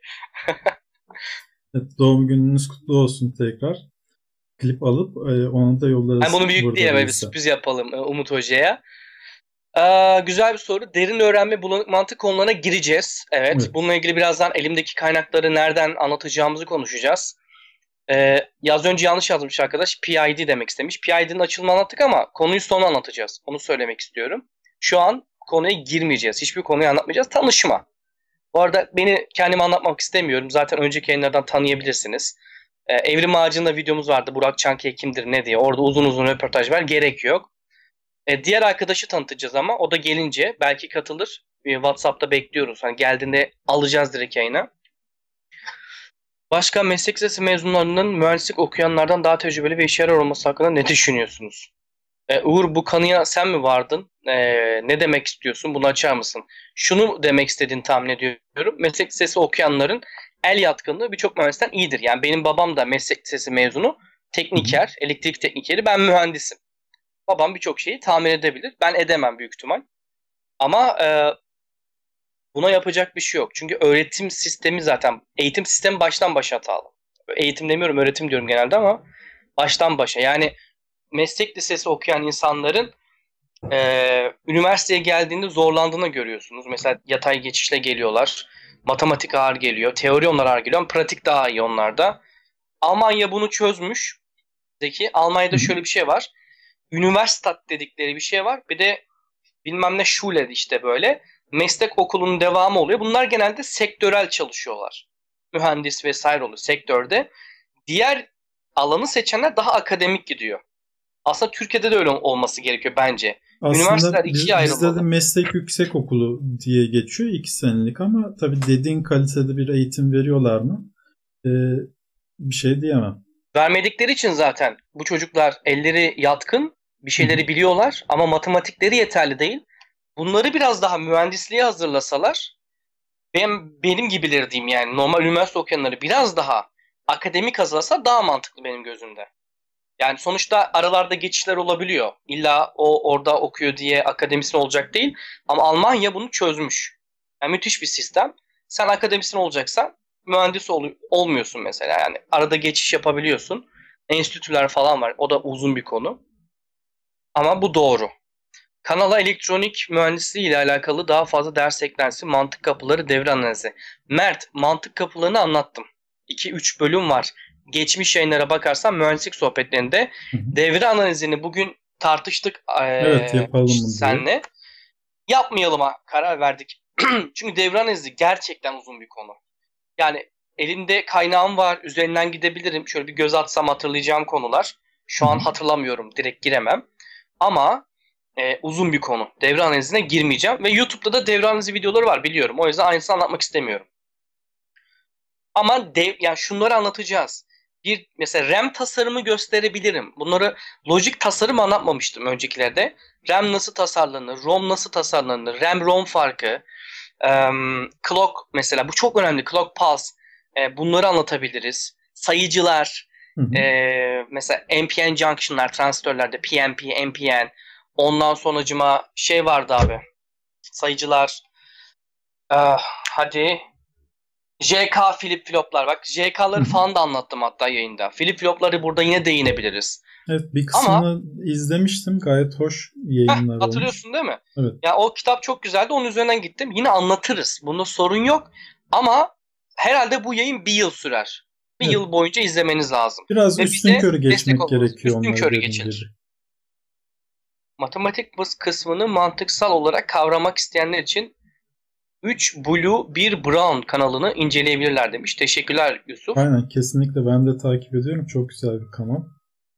evet, doğum gününüz kutlu olsun tekrar. Klip alıp e, ona da yollarız. Yani bunu büyük diye bir sürpriz yapalım e, Umut Hoca'ya. Ee, güzel bir soru. Derin öğrenme bulanık mantık konularına gireceğiz. Evet. evet. Bununla ilgili birazdan elimdeki kaynakları nereden anlatacağımızı konuşacağız. Ee, yaz önce yanlış yazmış arkadaş. PID demek istemiş. PID'nin açılımı anlattık ama konuyu sonra anlatacağız. Onu söylemek istiyorum. Şu an konuya girmeyeceğiz. Hiçbir konuyu anlatmayacağız. Tanışma. Bu arada beni kendimi anlatmak istemiyorum. Zaten önceki yayınlardan tanıyabilirsiniz. Ee, Evrim Ağacı'nda videomuz vardı. Burak Çankaya kimdir ne diye. Orada uzun uzun röportaj var. Gerek yok. Ee, diğer arkadaşı tanıtacağız ama o da gelince belki katılır. Ee, WhatsApp'ta bekliyoruz. Hani geldiğinde alacağız direkt yayına. Başka meslek lisesi mezunlarının mühendislik okuyanlardan daha tecrübeli ve işe yarar olması hakkında ne düşünüyorsunuz? Ee, Uğur bu kanıya sen mi vardın? Ee, ne demek istiyorsun? Bunu açar mısın? Şunu demek istediğini tahmin ediyorum. Meslek lisesi okuyanların el yatkınlığı birçok mühendisten iyidir. Yani benim babam da meslek lisesi mezunu. Tekniker, elektrik teknikeri. Ben mühendisim. Babam birçok şeyi tahmin edebilir. Ben edemem büyük ihtimal. Ama e, buna yapacak bir şey yok. Çünkü öğretim sistemi zaten, eğitim sistemi baştan başa hatalı. Eğitim demiyorum, öğretim diyorum genelde ama baştan başa. Yani meslek lisesi okuyan insanların e, üniversiteye geldiğinde zorlandığını görüyorsunuz. Mesela yatay geçişle geliyorlar. Matematik ağır geliyor. Teori onlar ağır geliyor ama pratik daha iyi onlarda. Almanya bunu çözmüş. Zeki. Almanya'da şöyle bir şey var. Üniversitat dedikleri bir şey var. Bir de bilmem ne Schule işte böyle. Meslek okulunun devamı oluyor. Bunlar genelde sektörel çalışıyorlar. Mühendis vesaire oluyor sektörde. Diğer alanı seçenler daha akademik gidiyor. Aslında Türkiye'de de öyle olması gerekiyor bence. Aslında Üniversiteler ikiye ayrılmalı. Bizde de meslek yüksek okulu diye geçiyor iki senelik ama tabii dediğin kalitede bir eğitim veriyorlar mı? Ee, bir şey diyemem. Vermedikleri için zaten bu çocuklar elleri yatkın, bir şeyleri biliyorlar ama matematikleri yeterli değil. Bunları biraz daha mühendisliğe hazırlasalar ben benim gibileri diyeyim yani normal üniversite okuyanları biraz daha akademik hazırlasa daha mantıklı benim gözümde. Yani sonuçta aralarda geçişler olabiliyor. İlla o orada okuyor diye akademisyen olacak değil. Ama Almanya bunu çözmüş. Yani müthiş bir sistem. Sen akademisyen olacaksan mühendis ol, olmuyorsun mesela. Yani arada geçiş yapabiliyorsun. Enstitüler falan var. O da uzun bir konu. Ama bu doğru. Kanala elektronik mühendisliği ile alakalı daha fazla ders eklensin. Mantık kapıları devre analizi. Mert mantık kapılarını anlattım. 2-3 bölüm var geçmiş yayınlara bakarsan mühendislik sohbetlerinde hı hı. devre analizini bugün tartıştık evet, yapalım senle. Yapmayalım'a karar verdik. <clears throat> Çünkü devre analizi gerçekten uzun bir konu. Yani elimde kaynağım var. Üzerinden gidebilirim. Şöyle bir göz atsam hatırlayacağım konular. Şu an hatırlamıyorum. Direkt giremem. Ama e, uzun bir konu. Devre analizine girmeyeceğim. Ve YouTube'da da devre analizi videoları var biliyorum. O yüzden aynısını anlatmak istemiyorum. Ama dev, yani şunları anlatacağız bir mesela RAM tasarımı gösterebilirim. Bunları lojik tasarım anlatmamıştım öncekilerde. RAM nasıl tasarlanır, ROM nasıl tasarlanır, RAM ROM farkı, um, clock mesela bu çok önemli. Clock pulse e, bunları anlatabiliriz. Sayıcılar, hı hı. E, mesela NPN junction'lar transistörlerde PNP, NPN. Ondan sonracıma şey vardı abi. Sayıcılar. Uh, hadi JK flip floplar bak JK'ları falan da anlattım hatta yayında. Flip flopları burada yine değinebiliriz. Evet bir kısmını Ama, izlemiştim gayet hoş yayınlar heh, Hatırlıyorsun olmuş. değil mi? Evet. Ya yani o kitap çok güzeldi onun üzerinden gittim. Yine anlatırız. Bunda sorun yok. Ama herhalde bu yayın bir yıl sürer. Bir evet. yıl boyunca izlemeniz lazım. Biraz Ve üstün körü geçmek gerekiyor. Üstün körü geçilir. Matematik kısmını mantıksal olarak kavramak isteyenler için 3 Blue 1 Brown kanalını inceleyebilirler demiş. Teşekkürler Yusuf. Aynen kesinlikle ben de takip ediyorum. Çok güzel bir kanal.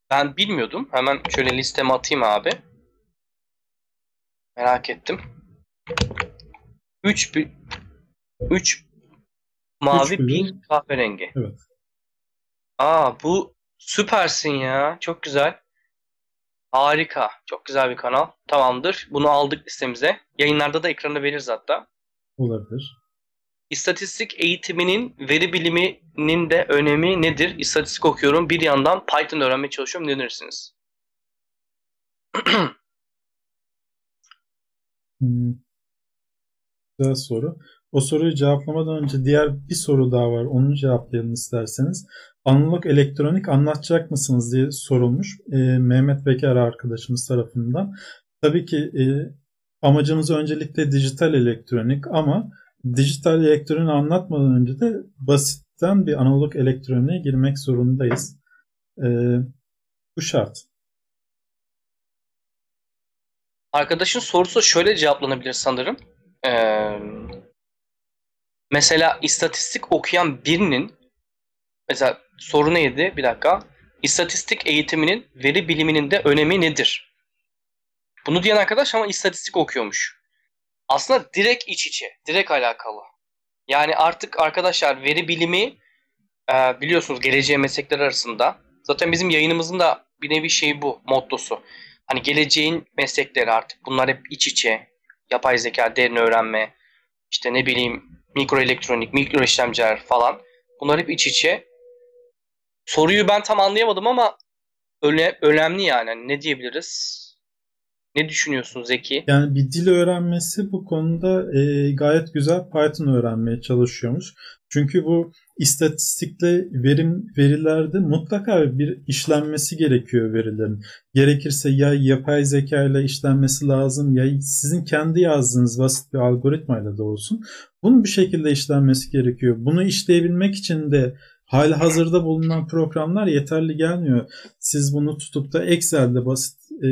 Ben bilmiyordum. Hemen şöyle listeme atayım abi. Merak ettim. 3 3 mavi bir kahverengi. Evet. Aa bu süpersin ya. Çok güzel. Harika. Çok güzel bir kanal. Tamamdır. Bunu aldık listemize. Yayınlarda da ekranda veririz hatta. Olabilir. İstatistik eğitiminin veri biliminin de önemi nedir? İstatistik okuyorum. Bir yandan Python öğrenmeye çalışıyorum. Ne denirsiniz? <clears throat> hmm. Güzel soru. O soruyu cevaplamadan önce diğer bir soru daha var. Onu cevaplayalım isterseniz. Analog elektronik anlatacak mısınız diye sorulmuş e, Mehmet Bekar arkadaşımız tarafından. Tabii ki e, amacımız öncelikle dijital elektronik ama dijital elektroniği anlatmadan önce de basitten bir analog elektroniğe girmek zorundayız. E, bu şart. Arkadaşın sorusu şöyle cevaplanabilir sanırım. Ee, mesela istatistik okuyan birinin mesela soru neydi? Bir dakika. İstatistik eğitiminin veri biliminin de önemi nedir? Bunu diyen arkadaş ama istatistik okuyormuş. Aslında direkt iç içe, direkt alakalı. Yani artık arkadaşlar veri bilimi e, biliyorsunuz geleceğe meslekler arasında. Zaten bizim yayınımızın da bir nevi şey bu, mottosu. Hani geleceğin meslekleri artık bunlar hep iç içe. Yapay zeka, derin öğrenme, işte ne bileyim mikro elektronik, mikro işlemciler falan. Bunlar hep iç içe. Soruyu ben tam anlayamadım ama öyle önemli yani. Hani ne diyebiliriz? Ne düşünüyorsun Zeki? Yani bir dil öğrenmesi bu konuda e, gayet güzel Python öğrenmeye çalışıyormuş. Çünkü bu istatistikle verim verilerde mutlaka bir işlenmesi gerekiyor verilerin. Gerekirse ya yapay zeka ile işlenmesi lazım ya sizin kendi yazdığınız basit bir algoritmayla da olsun. Bunun bir şekilde işlenmesi gerekiyor. Bunu işleyebilmek için de hali hazırda bulunan programlar yeterli gelmiyor. Siz bunu tutup da Excel'de basit e,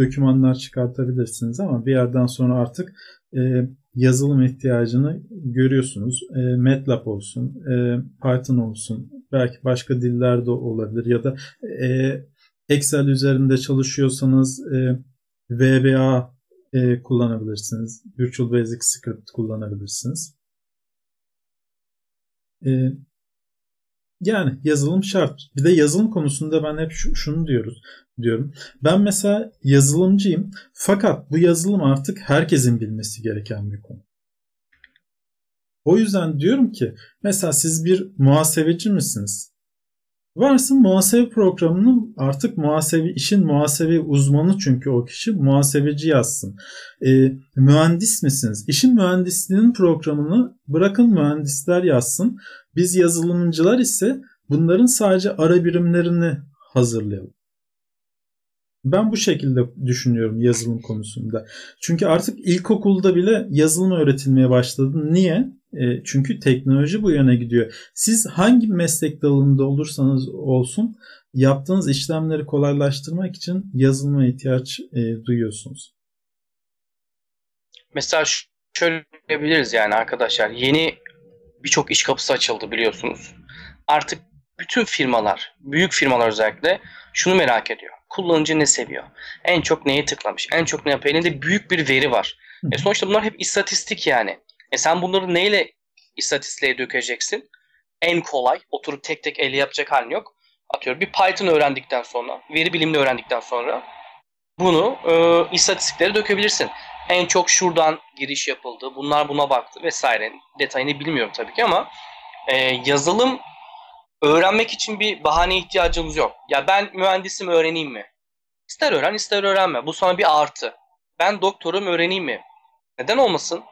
dokümanlar çıkartabilirsiniz ama bir yerden sonra artık e, yazılım ihtiyacını görüyorsunuz. E, MATLAB olsun, e, Python olsun, belki başka diller de olabilir ya da e, Excel üzerinde çalışıyorsanız e, VBA e, kullanabilirsiniz. Virtual Basic Script kullanabilirsiniz. E, yani yazılım şart. Bir de yazılım konusunda ben hep şunu diyoruz diyorum. Ben mesela yazılımcıyım fakat bu yazılım artık herkesin bilmesi gereken bir konu. O yüzden diyorum ki mesela siz bir muhasebeci misiniz? Varsın muhasebe programının artık muhasebe işin muhasebe uzmanı çünkü o kişi muhasebeci yazsın. E, mühendis misiniz? İşin mühendisliğinin programını bırakın mühendisler yazsın. Biz yazılımcılar ise bunların sadece ara birimlerini hazırlayalım. Ben bu şekilde düşünüyorum yazılım konusunda. Çünkü artık ilkokulda bile yazılım öğretilmeye başladı. Niye? E, çünkü teknoloji bu yöne gidiyor. Siz hangi meslek dalında olursanız olsun yaptığınız işlemleri kolaylaştırmak için yazılıma ihtiyaç e, duyuyorsunuz. Mesela şöyle diyebiliriz yani arkadaşlar. Yeni birçok iş kapısı açıldı biliyorsunuz. Artık bütün firmalar, büyük firmalar özellikle şunu merak ediyor. Kullanıcı ne seviyor? En çok neye tıklamış? En çok ne yapıyor? Elinde büyük bir veri var. E sonuçta bunlar hep istatistik yani. E sen bunları neyle istatistiğe dökeceksin? En kolay. Oturup tek tek elle yapacak halin yok. Atıyorum bir Python öğrendikten sonra, veri bilimini öğrendikten sonra bunu e, istatistiklere dökebilirsin. En çok şuradan giriş yapıldı, bunlar buna baktı vesaire. Detayını bilmiyorum tabii ki ama e, yazılım öğrenmek için bir bahane ihtiyacımız yok. Ya ben mühendisim öğreneyim mi? İster öğren ister öğrenme. Bu sana bir artı. Ben doktorum öğreneyim mi? Neden olmasın?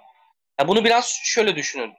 Ya bunu biraz şöyle düşünün.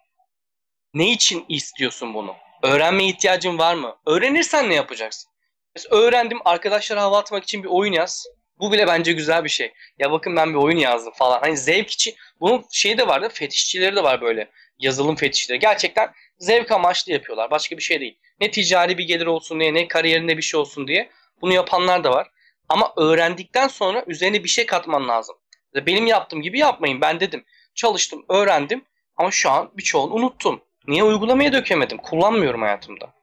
Ne için istiyorsun bunu? Öğrenmeye ihtiyacın var mı? Öğrenirsen ne yapacaksın? Mesela öğrendim arkadaşlara hava atmak için bir oyun yaz. Bu bile bence güzel bir şey. Ya bakın ben bir oyun yazdım falan. Hani zevk için. Bunun şeyi de var da fetişçileri de var böyle. Yazılım fetişçileri. Gerçekten zevk amaçlı yapıyorlar. Başka bir şey değil. Ne ticari bir gelir olsun diye ne kariyerinde bir şey olsun diye. Bunu yapanlar da var. Ama öğrendikten sonra üzerine bir şey katman lazım. Benim yaptığım gibi yapmayın. Ben dedim çalıştım, öğrendim ama şu an birçoğunu unuttum. Niye uygulamaya dökemedim? Kullanmıyorum hayatımda.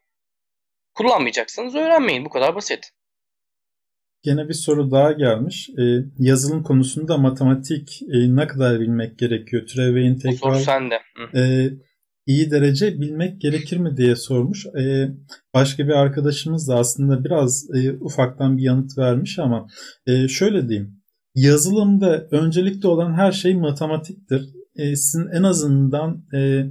Kullanmayacaksanız öğrenmeyin. Bu kadar basit. Gene bir soru daha gelmiş. Ee, yazılım konusunda matematik e, ne kadar bilmek gerekiyor? Türev ve integral. Soru sende. E, iyi derece bilmek gerekir mi diye sormuş. E, başka bir arkadaşımız da aslında biraz e, ufaktan bir yanıt vermiş ama e, şöyle diyeyim. Yazılımda öncelikli olan her şey matematiktir. E, sizin en azından e,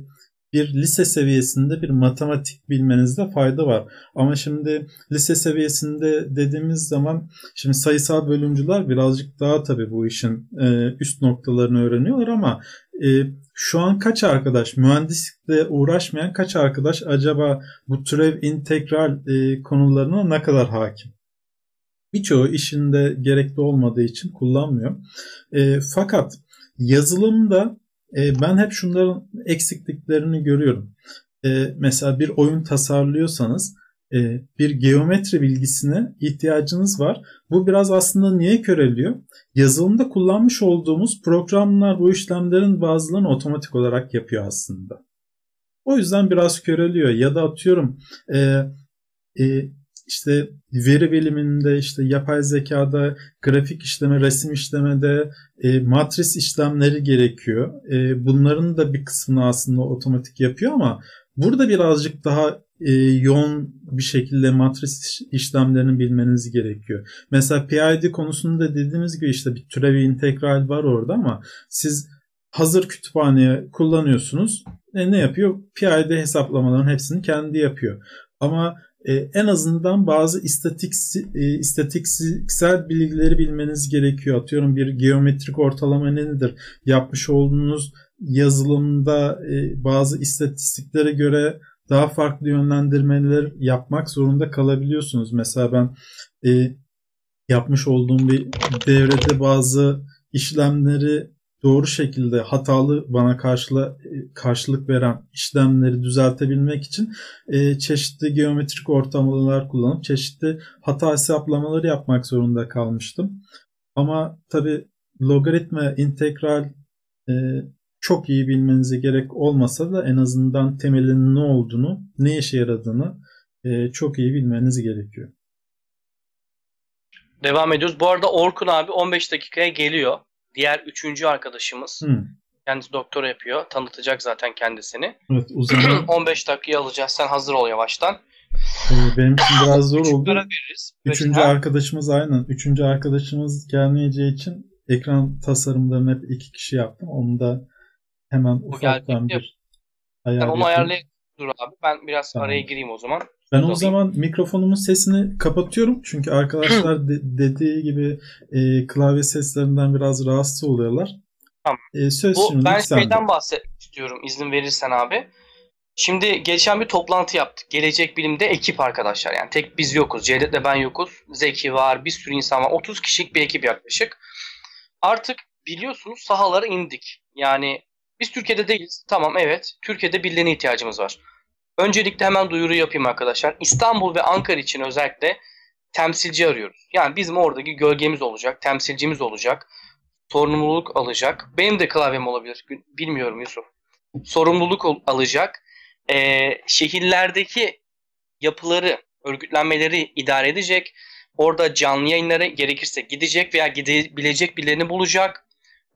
bir lise seviyesinde bir matematik bilmenizde fayda var. Ama şimdi lise seviyesinde dediğimiz zaman şimdi sayısal bölümcüler birazcık daha tabii bu işin e, üst noktalarını öğreniyorlar ama e, şu an kaç arkadaş mühendislikle uğraşmayan kaç arkadaş acaba bu türev integral e, konularına ne kadar hakim? Birçoğu işinde gerekli olmadığı için kullanmıyor. E, fakat yazılımda e, ben hep şunların eksikliklerini görüyorum. E, mesela bir oyun tasarlıyorsanız e, bir geometri bilgisine ihtiyacınız var. Bu biraz aslında niye köreliyor? Yazılımda kullanmış olduğumuz programlar bu işlemlerin bazılarını otomatik olarak yapıyor aslında. O yüzden biraz köreliyor. Ya da atıyorum e, e, işte veri biliminde işte yapay zekada grafik işleme, resim işlemede e, matris işlemleri gerekiyor. E, bunların da bir kısmını aslında otomatik yapıyor ama burada birazcık daha e, yoğun bir şekilde matris işlemlerini bilmeniz gerekiyor. Mesela PID konusunda dediğimiz gibi işte bir türevi integral var orada ama siz hazır kütüphaneye kullanıyorsunuz. E, ne yapıyor? PID hesaplamaların hepsini kendi yapıyor. Ama e, en azından bazı istatik, e, istatistiksel bilgileri bilmeniz gerekiyor. Atıyorum bir geometrik ortalama nedir? Yapmış olduğunuz yazılımda e, bazı istatistiklere göre daha farklı yönlendirmeler yapmak zorunda kalabiliyorsunuz. Mesela ben e, yapmış olduğum bir devrede bazı işlemleri doğru şekilde hatalı bana karşıla, karşılık veren işlemleri düzeltebilmek için e, çeşitli geometrik ortamlar kullanıp çeşitli hata hesaplamaları yapmak zorunda kalmıştım. Ama tabi logaritma, integral e, çok iyi bilmenize gerek olmasa da en azından temelinin ne olduğunu, ne işe yaradığını e, çok iyi bilmeniz gerekiyor. Devam ediyoruz. Bu arada Orkun abi 15 dakikaya geliyor. Diğer üçüncü arkadaşımız. Hmm. Kendisi doktora yapıyor. Tanıtacak zaten kendisini. Evet uzun. 15 <clears throat> dakikayı alacağız. Sen hazır ol yavaştan. Ee, benim için biraz zor oldu. Üçüncü arkadaşımız aynen. Üçüncü arkadaşımız gelmeyeceği için ekran tasarımlarını hep iki kişi yaptım. Onu da hemen Bu ufaktan bir ayar onu ayarlayın. Dur abi. Ben biraz tamam. araya gireyim o zaman. Ben o zaman mikrofonumun sesini kapatıyorum. Çünkü arkadaşlar de, dediği gibi e, klavye seslerinden biraz rahatsız oluyorlar. Tamam. E, söz Bu, ben şeyden bahsetmek istiyorum izin verirsen abi. Şimdi geçen bir toplantı yaptık. Gelecek Bilim'de ekip arkadaşlar. Yani tek biz yokuz. Cevdet'le ben yokuz. Zeki var. Bir sürü insan var. 30 kişilik bir ekip yaklaşık. Artık biliyorsunuz sahalara indik. Yani biz Türkiye'de değiliz. Tamam evet. Türkiye'de birilerine ihtiyacımız var. Öncelikle hemen duyuru yapayım arkadaşlar. İstanbul ve Ankara için özellikle temsilci arıyoruz. Yani bizim oradaki gölgemiz olacak, temsilcimiz olacak, sorumluluk alacak. Benim de klavyem olabilir, bilmiyorum Yusuf. Sorumluluk alacak. Ee, şehirlerdeki yapıları, örgütlenmeleri idare edecek. Orada canlı yayınlara gerekirse gidecek veya gidebilecek birilerini bulacak.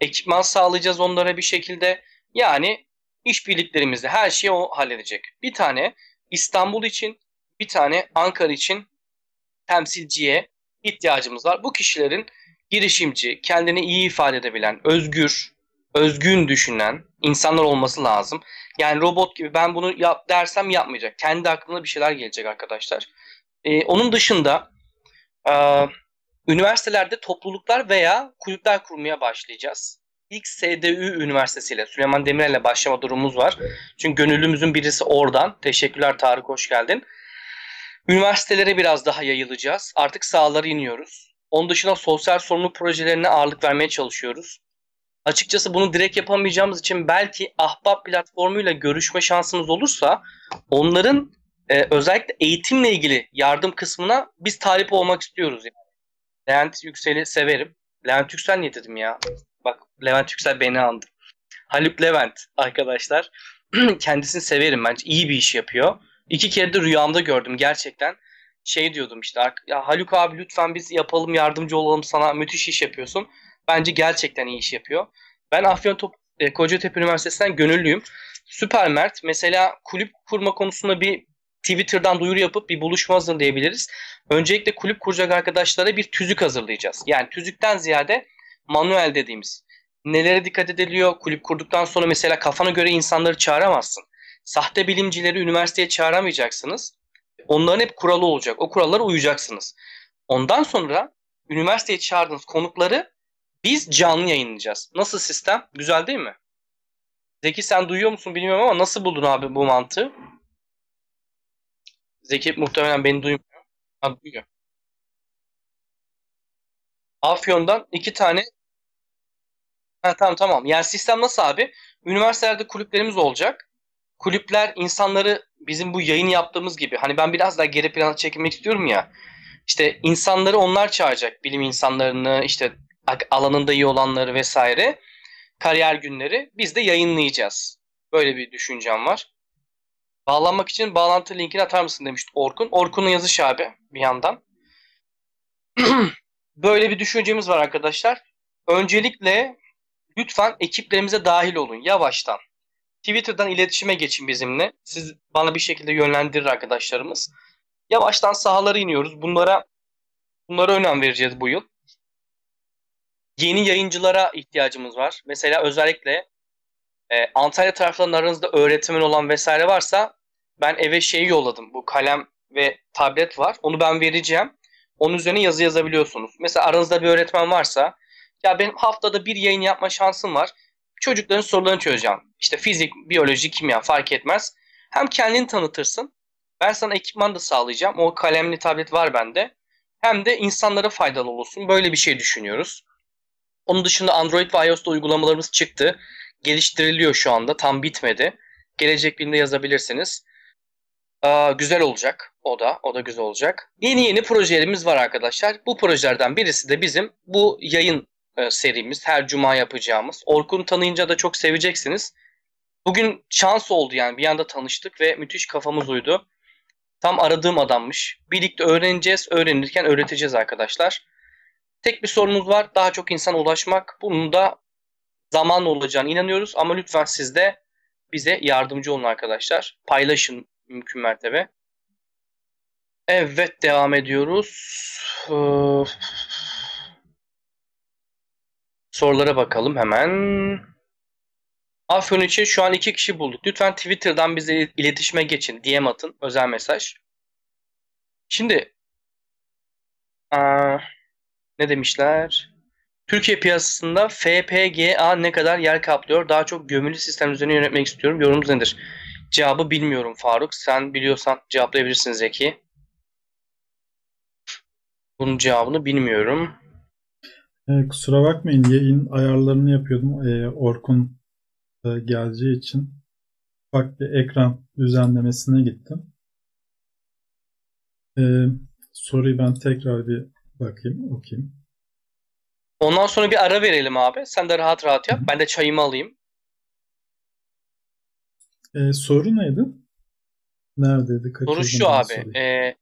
Ekipman sağlayacağız onlara bir şekilde. Yani işbirliklerimizde her şeyi o halledecek. Bir tane İstanbul için, bir tane Ankara için temsilciye ihtiyacımız var. Bu kişilerin girişimci, kendini iyi ifade edebilen, özgür, özgün düşünen insanlar olması lazım. Yani robot gibi ben bunu yap dersem yapmayacak. Kendi aklına bir şeyler gelecek arkadaşlar. Ee, onun dışında e, üniversitelerde topluluklar veya kulüpler kurmaya başlayacağız ilk SDÜ Üniversitesi ile Süleyman Demirel ile başlama durumumuz var. Çünkü gönüllümüzün birisi oradan. Teşekkürler Tarık hoş geldin. Üniversitelere biraz daha yayılacağız. Artık sahalara iniyoruz. Onun dışında sosyal sorumluluk projelerine ağırlık vermeye çalışıyoruz. Açıkçası bunu direkt yapamayacağımız için belki Ahbap platformuyla görüşme şansımız olursa onların e, özellikle eğitimle ilgili yardım kısmına biz talip olmak istiyoruz. Yani. Levent Yüksel'i severim. Levent Yüksel niye dedim ya? Bak Levent Yüksel beni andı. Haluk Levent arkadaşlar. <clears throat> Kendisini severim bence. iyi bir iş yapıyor. İki kere de rüyamda gördüm gerçekten. Şey diyordum işte ya Haluk abi lütfen biz yapalım yardımcı olalım sana müthiş iş yapıyorsun. Bence gerçekten iyi iş yapıyor. Ben Afyon Top, e, Kocatepe Üniversitesi'nden gönüllüyüm. Süper Mert mesela kulüp kurma konusunda bir Twitter'dan duyuru yapıp bir buluşma hazırlayabiliriz. Öncelikle kulüp kuracak arkadaşlara bir tüzük hazırlayacağız. Yani tüzükten ziyade manuel dediğimiz. Nelere dikkat ediliyor? Kulüp kurduktan sonra mesela kafana göre insanları çağıramazsın. Sahte bilimcileri üniversiteye çağıramayacaksınız. Onların hep kuralı olacak. O kurallara uyacaksınız. Ondan sonra üniversiteye çağırdığınız konukları biz canlı yayınlayacağız. Nasıl sistem? Güzel değil mi? Zeki sen duyuyor musun bilmiyorum ama nasıl buldun abi bu mantığı? Zeki muhtemelen beni duymuyor. Ha, duyuyor. Afyon'dan iki tane ha, tamam tamam. Yani sistem nasıl abi? Üniversitelerde kulüplerimiz olacak. Kulüpler insanları bizim bu yayın yaptığımız gibi hani ben biraz daha geri plana çekilmek istiyorum ya. İşte insanları onlar çağıracak. Bilim insanlarını, işte alanında iyi olanları vesaire. Kariyer günleri biz de yayınlayacağız. Böyle bir düşüncem var. Bağlanmak için bağlantı linkini atar mısın demişti Orkun. Orkun'un yazış abi bir yandan. <clears throat> Böyle bir düşüncemiz var arkadaşlar. Öncelikle lütfen ekiplerimize dahil olun yavaştan. Twitter'dan iletişime geçin bizimle. Siz bana bir şekilde yönlendirir arkadaşlarımız. Yavaştan sahalara iniyoruz. Bunlara bunlara önem vereceğiz bu yıl. Yeni yayıncılara ihtiyacımız var. Mesela özellikle e, Antalya taraflarının aranızda öğretmen olan vesaire varsa ben eve şeyi yolladım. Bu kalem ve tablet var. Onu ben vereceğim. Onun üzerine yazı yazabiliyorsunuz. Mesela aranızda bir öğretmen varsa ya benim haftada bir yayın yapma şansım var. Çocukların sorularını çözeceğim. İşte fizik, biyoloji, kimya fark etmez. Hem kendini tanıtırsın. Ben sana ekipman da sağlayacağım. O kalemli tablet var bende. Hem de insanlara faydalı olursun. Böyle bir şey düşünüyoruz. Onun dışında Android ve iOS'ta uygulamalarımız çıktı. Geliştiriliyor şu anda. Tam bitmedi. Gelecek birinde yazabilirsiniz. Aa, güzel olacak. O da. O da güzel olacak. Yeni yeni projelerimiz var arkadaşlar. Bu projelerden birisi de bizim bu yayın e, serimiz. Her cuma yapacağımız. Orkun tanıyınca da çok seveceksiniz. Bugün şans oldu yani. Bir anda tanıştık ve müthiş kafamız uydu. Tam aradığım adammış. Birlikte öğreneceğiz. Öğrenirken öğreteceğiz arkadaşlar. Tek bir sorunumuz var. Daha çok insana ulaşmak. Bunun da zaman olacağını inanıyoruz. Ama lütfen siz de bize yardımcı olun arkadaşlar. Paylaşın mümkün mertebe. Evet devam ediyoruz. Ee, sorulara bakalım hemen. Afyon için şu an iki kişi bulduk. Lütfen Twitter'dan bize iletişime geçin. DM atın. Özel mesaj. Şimdi aa, ne demişler? Türkiye piyasasında FPGA ne kadar yer kaplıyor? Daha çok gömülü sistem üzerine yönetmek istiyorum. Yorumunuz nedir? Cevabı bilmiyorum Faruk. Sen biliyorsan cevaplayabilirsin Zeki. Bunun cevabını bilmiyorum. E, kusura bakmayın yayın ayarlarını yapıyordum. E, Orkun e, geleceği için ufak bir ekran düzenlemesine gittim. E, soruyu ben tekrar bir bakayım, okuyayım. Ondan sonra bir ara verelim abi. Sen de rahat rahat yap. Hı-hı. Ben de çayımı alayım. E, soru neydi? Neredeydi? Soru şu abi. E,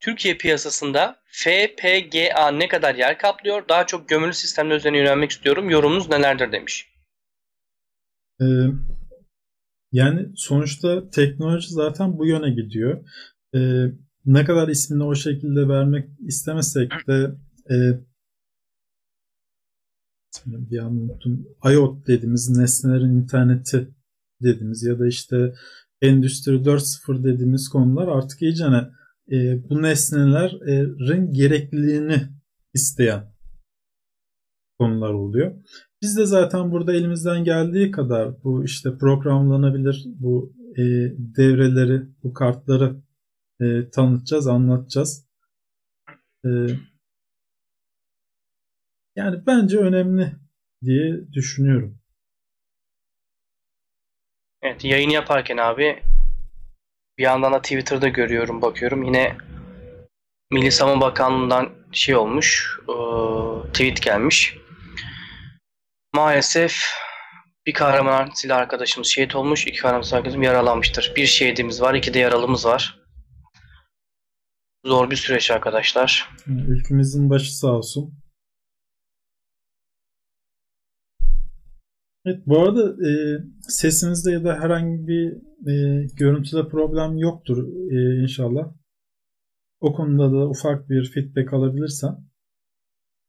Türkiye piyasasında FPGA ne kadar yer kaplıyor? Daha çok gömülü sistemler üzerine yönelmek istiyorum. Yorumunuz nelerdir demiş. Ee, yani sonuçta teknoloji zaten bu yöne gidiyor. Ee, ne kadar ismini o şekilde vermek istemesek de e, bir an unuttum. IoT dediğimiz nesnelerin interneti dediğimiz ya da işte Endüstri 4.0 dediğimiz konular artık iyicene e, bu nesnelerin gerekliliğini isteyen konular oluyor. Biz de zaten burada elimizden geldiği kadar bu işte programlanabilir bu e, devreleri, bu kartları e, tanıtacağız, anlatacağız. E, yani bence önemli diye düşünüyorum. Evet yayın yaparken abi bir yandan da Twitter'da görüyorum bakıyorum yine Milli Savunma Bakanlığı'ndan şey olmuş e, tweet gelmiş. Maalesef bir kahraman silah arkadaşımız şehit olmuş, iki kahraman silah arkadaşımız yaralanmıştır. Bir şehidimiz var, iki de yaralımız var. Zor bir süreç arkadaşlar. Ülkemizin başı sağ olsun. Evet bu arada e, sesinizde ya da herhangi bir e, görüntüde problem yoktur e, inşallah. O konuda da ufak bir feedback alabilirsem.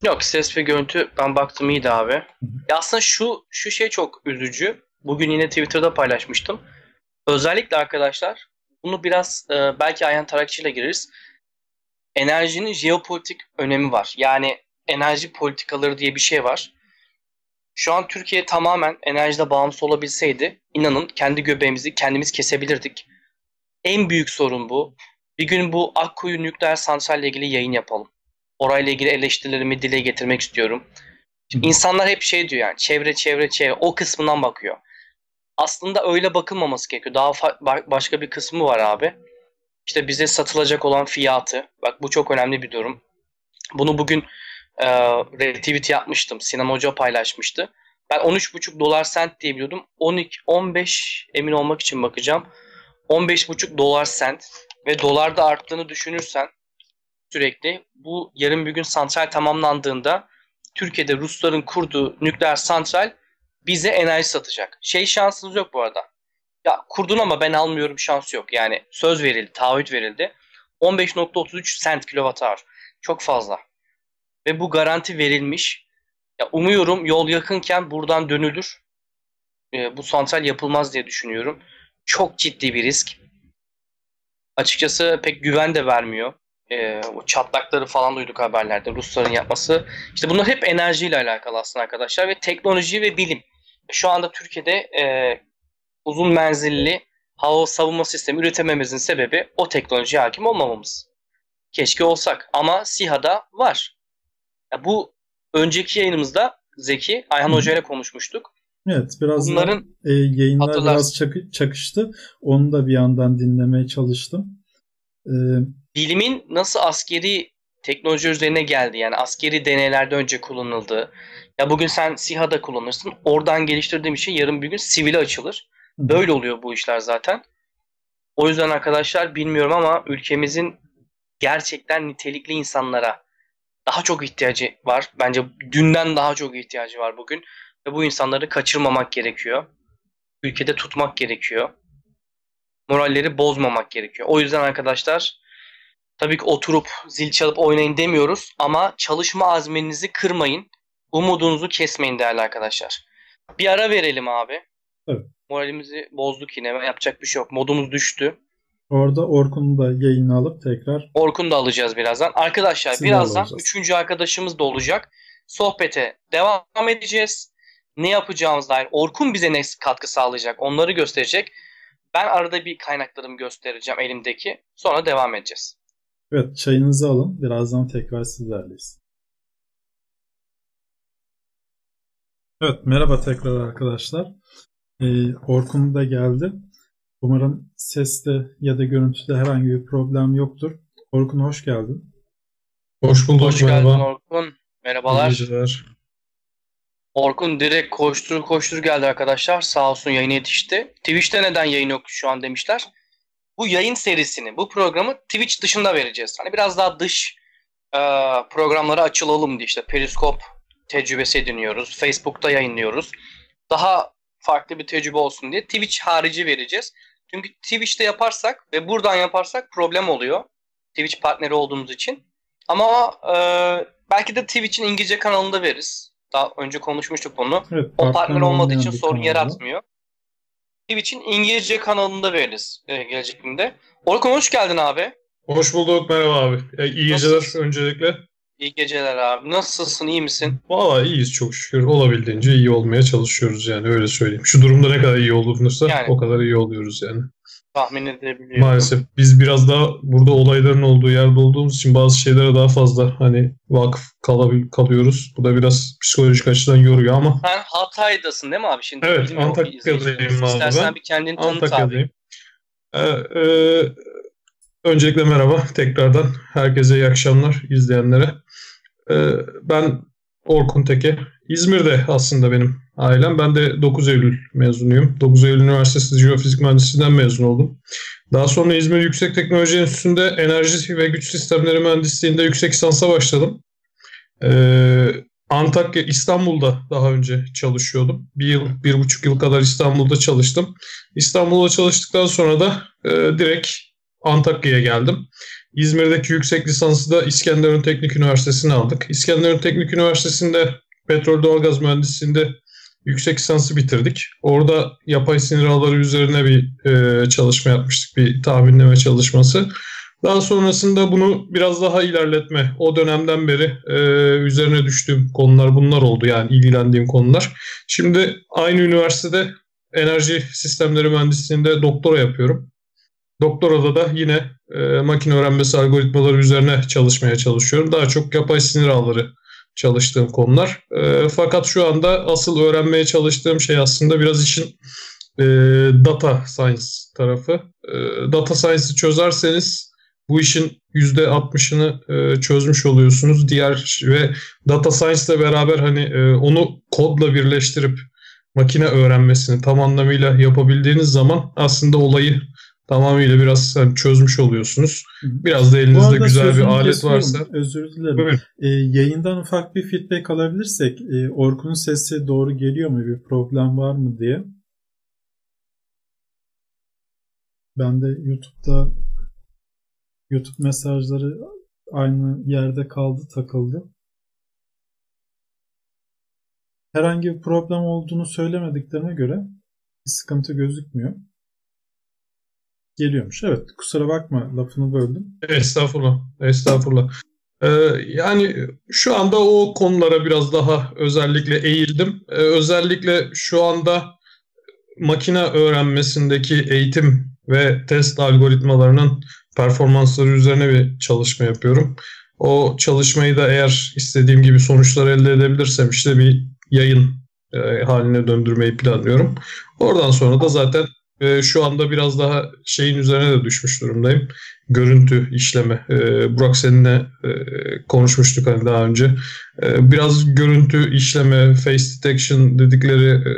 Yok ses ve görüntü ben baktım iyiydi abi. Ya aslında şu şu şey çok üzücü. Bugün yine Twitter'da paylaşmıştım. Özellikle arkadaşlar bunu biraz e, belki Ayhan Tarakçı ile gireriz. Enerjinin jeopolitik önemi var. Yani enerji politikaları diye bir şey var. Şu an Türkiye tamamen enerjide bağımsız olabilseydi inanın kendi göbeğimizi kendimiz kesebilirdik. En büyük sorun bu. Bir gün bu Akkuyu nükleer santralle ilgili yayın yapalım. Orayla ilgili eleştirilerimi dile getirmek istiyorum. Şimdi insanlar hep şey diyor yani çevre çevre çevre o kısmından bakıyor. Aslında öyle bakılmaması gerekiyor. Daha başka bir kısmı var abi. İşte bize satılacak olan fiyatı. Bak bu çok önemli bir durum. Bunu bugün e, retweet yapmıştım. Sinan Hoca paylaşmıştı. Ben 13,5 dolar sent diye biliyordum. 12, 15 emin olmak için bakacağım. 15,5 dolar sent ve dolarda arttığını düşünürsen sürekli bu yarın bir gün santral tamamlandığında Türkiye'de Rusların kurduğu nükleer santral bize enerji satacak. Şey şansınız yok bu arada. Ya kurdun ama ben almıyorum şansı yok. Yani söz verildi, taahhüt verildi. 15.33 sent kilowatt Çok fazla. Ve bu garanti verilmiş. Ya umuyorum yol yakınken buradan dönülür. E, bu santral yapılmaz diye düşünüyorum. Çok ciddi bir risk. Açıkçası pek güven de vermiyor. E, o çatlakları falan duyduk haberlerde Rusların yapması. İşte bunlar hep enerjiyle alakalı aslında arkadaşlar ve teknoloji ve bilim. Şu anda Türkiye'de e, uzun menzilli hava savunma sistemi üretememizin sebebi o teknolojiye hakim olmamamız. Keşke olsak ama SİHA'da var. Ya bu önceki yayınımızda Zeki Ayhan Hoca ile konuşmuştuk. Evet biraz Bunların da, e, yayınlar hatırlarsın. biraz çakı, çakıştı. Onu da bir yandan dinlemeye çalıştım. Ee, Bilimin nasıl askeri teknoloji üzerine geldi yani askeri deneylerde önce kullanıldı. Ya bugün sen SİHA'da kullanırsın. Oradan geliştirdiğim şey yarın bir gün sivile açılır. Böyle oluyor bu işler zaten. O yüzden arkadaşlar bilmiyorum ama ülkemizin gerçekten nitelikli insanlara daha çok ihtiyacı var. Bence dünden daha çok ihtiyacı var bugün. Ve bu insanları kaçırmamak gerekiyor. Ülkede tutmak gerekiyor. Moralleri bozmamak gerekiyor. O yüzden arkadaşlar tabii ki oturup zil çalıp oynayın demiyoruz ama çalışma azminizi kırmayın. Umudunuzu kesmeyin değerli arkadaşlar. Bir ara verelim abi. Evet. Moralimizi bozduk yine. Yapacak bir şey yok. Modumuz düştü. Orada Orkun'u da yayına alıp tekrar. Orkun'u da alacağız birazdan. Arkadaşlar birazdan alacağız. üçüncü arkadaşımız da olacak. Sohbete devam edeceğiz. Ne yapacağımız dair Orkun bize ne katkı sağlayacak onları gösterecek. Ben arada bir kaynaklarımı göstereceğim elimdeki. Sonra devam edeceğiz. Evet çayınızı alın. Birazdan tekrar sizlerleyiz. Evet merhaba tekrar arkadaşlar. Ee, Orkun da geldi. Umarım seste ya da görüntüde herhangi bir problem yoktur. Orkun hoş geldin. Hoş bulduk. Hoş merhaba. geldin Orkun. Merhabalar. Orkun direkt koştur koştur geldi arkadaşlar. Sağ olsun yayına yetişti. Twitch'te neden yayın yok şu an demişler. Bu yayın serisini, bu programı Twitch dışında vereceğiz. Hani biraz daha dış e, programlara açılalım diye işte Periskop tecrübesi ediniyoruz. Facebook'ta yayınlıyoruz. Daha farklı bir tecrübe olsun diye Twitch harici vereceğiz. Çünkü Twitch'te yaparsak ve buradan yaparsak problem oluyor. Twitch partneri olduğumuz için. Ama e, belki de Twitch'in İngilizce kanalında veririz. Daha önce konuşmuştuk bunu. Evet, o partner olmadığı için sorun kanalda. yaratmıyor. Twitch'in İngilizce kanalında veririz e, gelecek günde. Orkun hoş geldin abi. Hoş bulduk merhaba abi. İyi geceler öncelikle. İyi geceler abi. Nasılsın? iyi misin? Valla iyiyiz çok şükür. Olabildiğince iyi olmaya çalışıyoruz yani öyle söyleyeyim. Şu durumda ne kadar iyi olunursa yani, o kadar iyi oluyoruz yani. Tahmin edebiliyorum. Maalesef biz biraz daha burada olayların olduğu yerde olduğumuz için bazı şeylere daha fazla hani vakıf kalabil kalıyoruz. Bu da biraz psikolojik açıdan yoruyor ama. Sen Hatay'dasın değil mi abi? Şimdi evet Antakya'dayım abi İstersen ben. bir kendini tanıt Antakya'dayım. abi. Ee, e, öncelikle merhaba tekrardan. Herkese iyi akşamlar izleyenlere. Ee, ben Orkun Teke. İzmir'de aslında benim ailem. Ben de 9 Eylül mezunuyum. 9 Eylül Üniversitesi Jeofizik Mühendisliğinden mezun oldum. Daha sonra İzmir Yüksek Teknoloji Enstitüsü'nde enerji ve güç sistemleri mühendisliğinde yüksek lisansa başladım. Ee, Antakya, İstanbul'da daha önce çalışıyordum. Bir yıl, bir buçuk yıl kadar İstanbul'da çalıştım. İstanbul'da çalıştıktan sonra da e, direkt Antakya'ya geldim. İzmir'deki yüksek lisansı da İskenderun Teknik Üniversitesi'ne aldık. İskenderun Teknik Üniversitesi'nde petrol doğalgaz mühendisliğinde yüksek lisansı bitirdik. Orada yapay sinir ağları üzerine bir e, çalışma yapmıştık. Bir tahminleme çalışması. Daha sonrasında bunu biraz daha ilerletme. O dönemden beri e, üzerine düştüğüm konular bunlar oldu. Yani ilgilendiğim konular. Şimdi aynı üniversitede enerji sistemleri mühendisliğinde doktora yapıyorum. Doktorada da yine e, makine öğrenmesi algoritmaları üzerine çalışmaya çalışıyorum. Daha çok yapay sinir ağları çalıştığım konular. E, fakat şu anda asıl öğrenmeye çalıştığım şey aslında biraz işin e, data science tarafı. E, data science'ı çözerseniz bu işin %60'ını e, çözmüş oluyorsunuz. Diğer ve data science ile beraber hani e, onu kodla birleştirip makine öğrenmesini tam anlamıyla yapabildiğiniz zaman aslında olayı tamamıyla biraz hani çözmüş oluyorsunuz. Biraz da elinizde güzel bir alet varsa. Özür dilerim. E, yayından ufak bir feedback alabilirsek e, Orkun'un sesi doğru geliyor mu? Bir problem var mı diye. Ben de YouTube'da YouTube mesajları aynı yerde kaldı, takıldı. Herhangi bir problem olduğunu söylemediklerine göre bir sıkıntı gözükmüyor. Geliyormuş. Evet kusura bakma lafını böldüm. Estağfurullah. Estağfurullah. Ee, yani şu anda o konulara biraz daha özellikle eğildim. Ee, özellikle şu anda makine öğrenmesindeki eğitim ve test algoritmalarının performansları üzerine bir çalışma yapıyorum. O çalışmayı da eğer istediğim gibi sonuçlar elde edebilirsem işte bir yayın e, haline döndürmeyi planlıyorum. Oradan sonra da zaten e, şu anda biraz daha şeyin üzerine de düşmüş durumdayım. Görüntü işleme. E, Burak seninle e, konuşmuştuk hani daha önce. E, biraz görüntü işleme, face detection dedikleri e,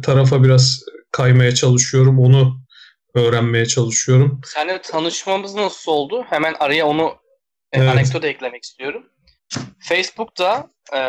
tarafa biraz kaymaya çalışıyorum. Onu öğrenmeye çalışıyorum. Seninle tanışmamız nasıl oldu? Hemen araya onu e, evet. anekdot eklemek istiyorum. Facebook'ta e,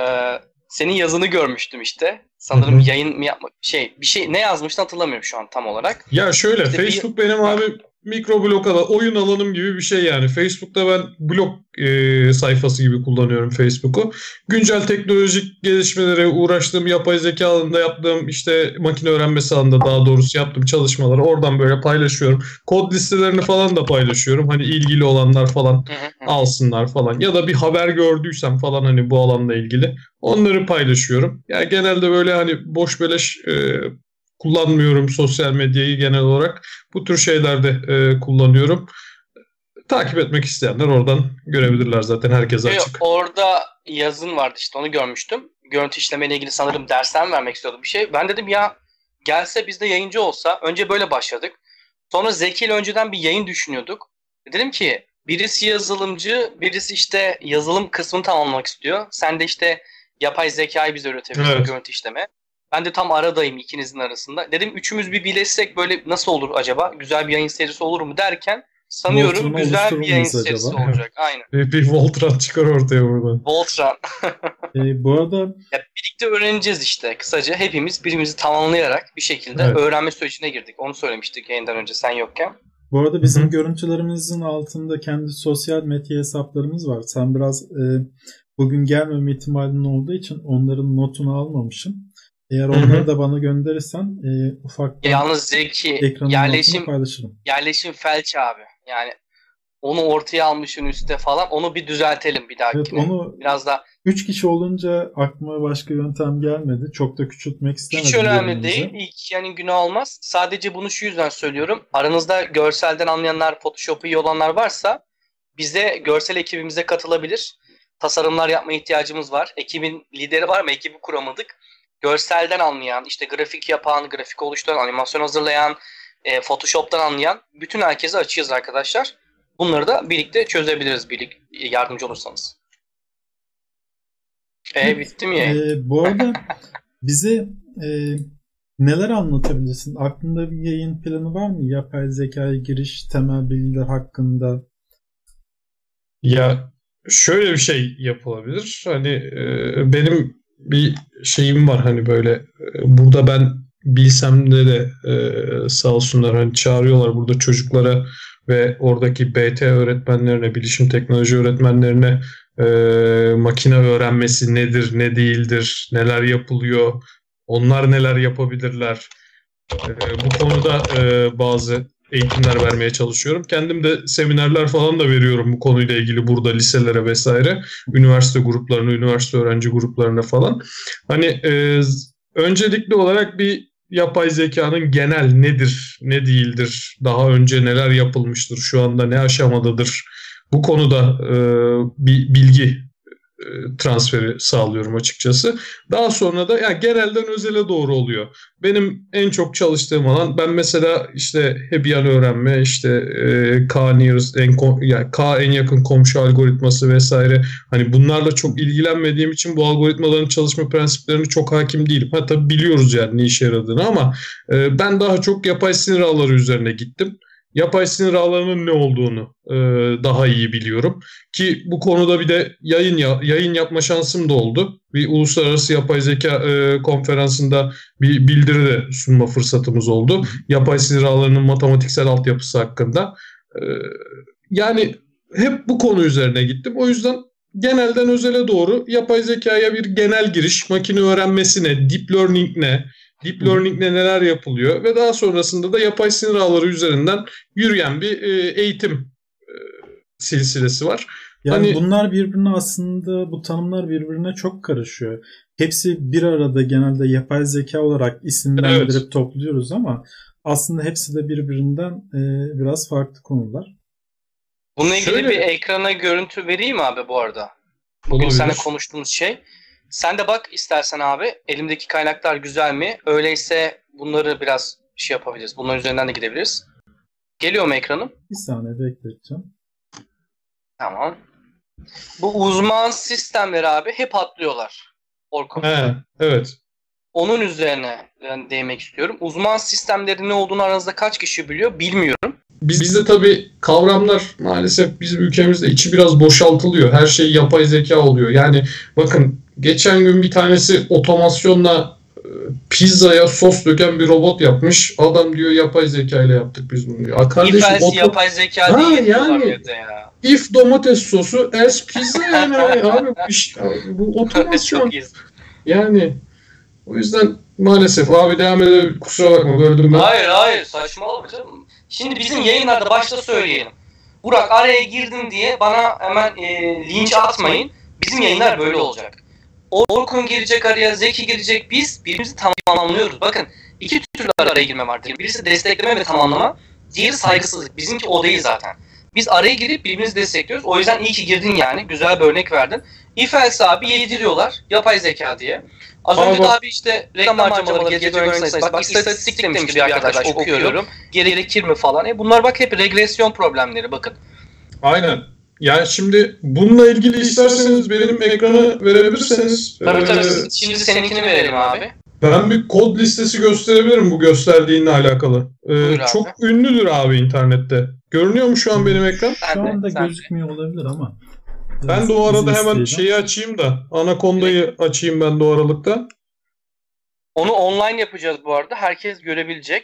senin yazını görmüştüm işte. Sanırım Hı-hı. yayın mı yapmak şey bir şey ne yazmıştı hatırlamıyorum şu an tam olarak. Ya şöyle işte Facebook bir... benim abi mikroblog alan, oyun alanım gibi bir şey yani. Facebook'ta ben blog e, sayfası gibi kullanıyorum Facebook'u. Güncel teknolojik gelişmelere uğraştığım, yapay zeka alanında yaptığım, işte makine öğrenmesi alanında daha doğrusu yaptığım çalışmaları oradan böyle paylaşıyorum. Kod listelerini falan da paylaşıyorum. Hani ilgili olanlar falan alsınlar falan. Ya da bir haber gördüysem falan hani bu alanla ilgili onları paylaşıyorum. Yani genelde böyle hani boş beleş e, kullanmıyorum sosyal medyayı genel olarak. Bu tür şeylerde e, kullanıyorum. Takip etmek isteyenler oradan görebilirler zaten herkese açık. Orada yazın vardı işte onu görmüştüm. Görüntü işlemeyle ilgili sanırım dersten vermek istiyordum bir şey. Ben dedim ya gelse bizde yayıncı olsa önce böyle başladık. Sonra Zeki ile önceden bir yayın düşünüyorduk. Dedim ki birisi yazılımcı, birisi işte yazılım kısmını tamamlamak istiyor. Sen de işte yapay zekayı bize öğretebilirsin evet. görüntü işleme. Ben de tam aradayım ikinizin arasında. Dedim üçümüz bir birleşsek böyle nasıl olur acaba? Güzel bir yayın serisi olur mu derken sanıyorum Voltron güzel bir yayın acaba? serisi olacak. <laughs> Aynen. Bir, bir Voltron çıkar ortaya burada. Voltron. <laughs> e, bu arada ya, birlikte öğreneceğiz işte. Kısaca hepimiz birimizi tamamlayarak bir şekilde evet. öğrenme sürecine girdik. Onu söylemiştik yayından önce sen yokken. Bu arada bizim Hı-hı. görüntülerimizin altında kendi sosyal medya hesaplarımız var. Sen biraz e, bugün gelmeme ihtimalin olduğu için onların notunu almamışım. Eğer onları da bana gönderirsen e, ufak Yalnız Zeki yerleşim, paylaşırım. yerleşim felç abi. Yani onu ortaya almışın üstte falan onu bir düzeltelim bir dahakine. Evet, onu Biraz da 3 kişi olunca aklıma başka yöntem gelmedi. Çok da küçültmek istemedim. Hiç önemli değil. İlk yani günah olmaz. Sadece bunu şu yüzden söylüyorum. Aranızda görselden anlayanlar, Photoshop'u iyi olanlar varsa bize görsel ekibimize katılabilir. Tasarımlar yapma ihtiyacımız var. Ekibin lideri var mı? Ekibi kuramadık görselden anlayan, işte grafik yapan, grafik oluşturan, animasyon hazırlayan, e, Photoshop'tan anlayan bütün herkese açığız arkadaşlar. Bunları da birlikte çözebiliriz birlik yardımcı olursanız. E bitti mi? E, bu arada bize e, neler anlatabilirsin? Aklında bir yayın planı var mı? Yapay zekaya giriş, temel bilgiler hakkında. Ya şöyle bir şey yapılabilir. Hani e, benim bir şeyim var hani böyle e, burada ben bilsem de de e, sağ olsunlar hani çağırıyorlar burada çocuklara ve oradaki BT öğretmenlerine, bilişim teknoloji öğretmenlerine e, makine öğrenmesi nedir, ne değildir, neler yapılıyor, Onlar neler yapabilirler? E, bu konuda e, bazı eğitimler vermeye çalışıyorum. Kendim de seminerler falan da veriyorum bu konuyla ilgili burada liselere vesaire. Üniversite gruplarına, üniversite öğrenci gruplarına falan. Hani e, öncelikli olarak bir yapay zekanın genel nedir, ne değildir, daha önce neler yapılmıştır, şu anda ne aşamadadır bu konuda e, bir bilgi transferi sağlıyorum açıkçası. Daha sonra da yani genelden özele doğru oluyor. Benim en çok çalıştığım alan ben mesela işte Hebbian öğrenme, işte e, K nearest en yani K en yakın komşu algoritması vesaire. Hani bunlarla çok ilgilenmediğim için bu algoritmaların çalışma prensiplerini çok hakim değilim. Ha tabii biliyoruz yani ne işe yaradığını ama e, ben daha çok yapay sinir ağları üzerine gittim yapay sinir ağlarının ne olduğunu e, daha iyi biliyorum. Ki bu konuda bir de yayın ya, yayın yapma şansım da oldu. Bir uluslararası yapay zeka e, konferansında bir bildiri de sunma fırsatımız oldu. Yapay sinir ağlarının matematiksel altyapısı hakkında. E, yani hep bu konu üzerine gittim. O yüzden genelden özele doğru yapay zekaya bir genel giriş, makine öğrenmesine, deep learning ne, Deep Learning ne neler yapılıyor ve daha sonrasında da yapay sinir ağları üzerinden yürüyen bir e, eğitim e, silsilesi var. Yani hani, bunlar birbirine aslında bu tanımlar birbirine çok karışıyor. Hepsi bir arada genelde yapay zeka olarak isimlendirip evet. topluyoruz ama aslında hepsi de birbirinden e, biraz farklı konular. Bununla ilgili Şöyle, bir ekrana görüntü vereyim abi bu arada. Bugün seninle konuştuğumuz şey. Sen de bak istersen abi. Elimdeki kaynaklar güzel mi? Öyleyse bunları biraz şey yapabiliriz. Bunların üzerinden de gidebiliriz. Geliyor mu ekranım? Bir saniye bekleteceğim. Tamam. Bu uzman sistemleri abi hep atlıyorlar. Orkun. He, evet. Onun üzerine değinmek istiyorum. Uzman sistemleri ne olduğunu aranızda kaç kişi biliyor bilmiyorum. Bizde tabii kavramlar maalesef bizim ülkemizde içi biraz boşaltılıyor. Her şey yapay zeka oluyor. Yani bakın geçen gün bir tanesi otomasyonla e, pizzaya sos döken bir robot yapmış. Adam diyor yapay zeka ile yaptık biz bunu diyor. Kardeşim, oto... yapay zeka ha, diye yani, ya. If domates sosu as pizza yani <laughs> abi bu, iş, bu otomasyon. yani o yüzden maalesef abi devam edelim kusura bakma böldüm ben. Hayır hayır saçmalama canım. Şimdi bizim yayınlarda başta söyleyelim. Burak araya girdin diye bana hemen e, linç atmayın. Bizim yayınlar böyle olacak. Orkun girecek araya, Zeki girecek. Biz birbirimizi tamamlıyoruz. Bakın iki türlü araya girme vardır. Birisi destekleme ve tamamlama. Diğeri saygısızlık. Bizimki o değil zaten. Biz araya girip birbirimizi destekliyoruz. O yüzden iyi ki girdin yani. Güzel bir örnek verdin. If else abi yediriyorlar. Yapay zeka diye. Az önce daha bir işte reklam harcamaları, gece görüntü sayısı. Bak, bak istatistik demişti bir arkadaş okuyorum. Gerekir mi falan. E bunlar bak hep regresyon problemleri bakın. Aynen. Yani şimdi bununla ilgili isterseniz benim ekranı verebilirseniz. Tabii tabii. Ee, şimdi seninkini verelim abi. Ben bir kod listesi gösterebilirim bu gösterdiğinle alakalı. Ee, çok abi. ünlüdür abi internette. Görünüyor mu şu an benim ekran? Şu anda gözükmüyor olabilir ama. Ben de o arada hemen şeyi açayım da Anaconda'yı açayım ben de o aralıkta. Onu online yapacağız bu arada. Herkes görebilecek.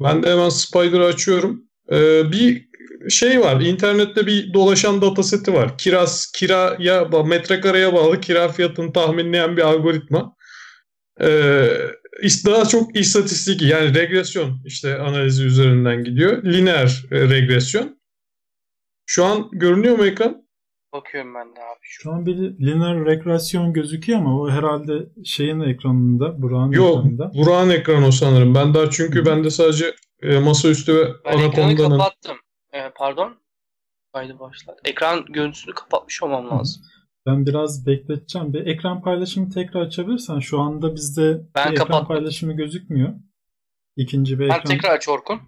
Ben de hemen Spider'ı açıyorum. Ee, bir şey var. İnternette bir dolaşan dataseti var. Kiraz, kiraya, metrekareye bağlı kira fiyatını tahminleyen bir algoritma. Ee, daha çok istatistik yani regresyon işte analizi üzerinden gidiyor. Lineer e, regresyon. Şu an görünüyor mu ekran? Bakıyorum ben de abi. Şu an bir lineer regresyon gözüküyor ama o herhalde şeyin ekranında, Burak'ın Yok, ekranında. Burak'ın ekranı o sanırım. Ben daha çünkü bende sadece e, masaüstü ve ben ekranı kapattım. E, pardon. Kaydı başlat. Ekran görüntüsünü kapatmış olmam lazım. Ben biraz bekleteceğim. Bir ekran paylaşımı tekrar açabilirsen. Şu anda bizde ben bir ekran paylaşımı gözükmüyor. İkinci bir ben ekran. Ben tekrar aç Orkun.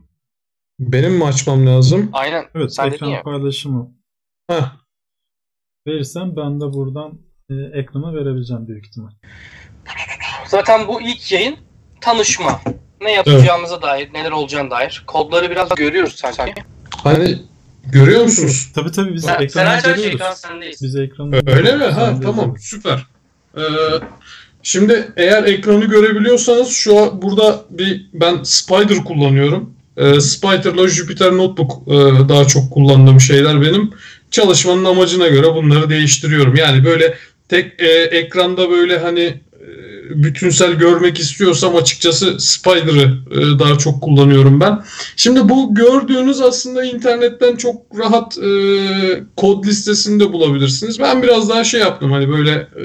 Benim mi açmam lazım? Aynen. Evet Sen ekran paylaşımı. Heh. Verirsen ben de buradan e, ekrana verebileceğim büyük ihtimal. Zaten bu ilk yayın tanışma. Ne yapacağımıza evet. dair, neler olacağına dair. Kodları biraz görüyoruz sanki. Hani görüyor musunuz? Tabii tabii biz ekranı sen görüyoruz. Ekran sendeyiz. Biz ekranı Öyle mi? Ha tamam süper. Ee, şimdi eğer ekranı görebiliyorsanız şu an burada bir ben Spider kullanıyorum. Ee, Spider'la Jupyter Notebook e, daha çok kullandığım şeyler benim. Çalışmanın amacına göre bunları değiştiriyorum. Yani böyle tek e, ekranda böyle hani bütünsel görmek istiyorsam açıkçası Spider'ı e, daha çok kullanıyorum ben. Şimdi bu gördüğünüz aslında internetten çok rahat e, kod listesinde bulabilirsiniz. Ben biraz daha şey yaptım hani böyle e,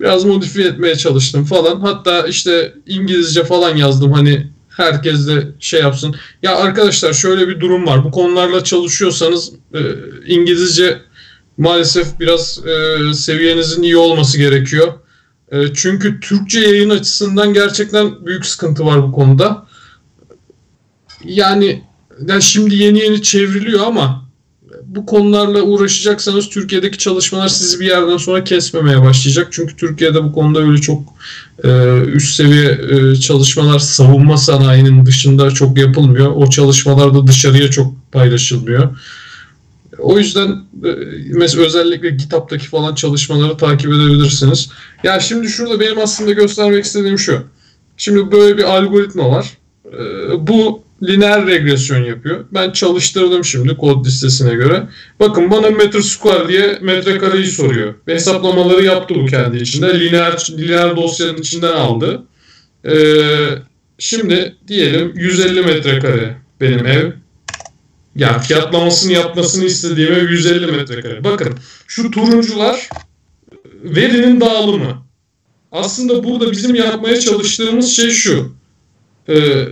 biraz modifiye etmeye çalıştım falan. Hatta işte İngilizce falan yazdım hani herkes de şey yapsın. Ya arkadaşlar şöyle bir durum var. Bu konularla çalışıyorsanız e, İngilizce maalesef biraz seviyenizin iyi olması gerekiyor. E, çünkü Türkçe yayın açısından gerçekten büyük sıkıntı var bu konuda. Yani, yani şimdi yeni yeni çevriliyor ama bu konularla uğraşacaksanız Türkiye'deki çalışmalar sizi bir yerden sonra kesmemeye başlayacak. Çünkü Türkiye'de bu konuda öyle çok e, üst seviye e, çalışmalar savunma sanayinin dışında çok yapılmıyor. O çalışmalar da dışarıya çok paylaşılmıyor. O yüzden e, mesela özellikle GitHub'daki falan çalışmaları takip edebilirsiniz. Ya şimdi şurada benim aslında göstermek istediğim şu. Şimdi böyle bir algoritma var. E, bu lineer regresyon yapıyor. Ben çalıştırdım şimdi kod listesine göre. Bakın bana metre diye metrekareyi soruyor. Hesaplamaları yaptı bu kendi içinde. Lineer, lineer dosyanın içinden aldı. Ee, şimdi diyelim 150 metrekare benim ev. Yani fiyatlamasını yapmasını istediğim ev 150 metrekare. Bakın şu turuncular verinin dağılımı. Aslında burada bizim yapmaya çalıştığımız şey şu. Ee,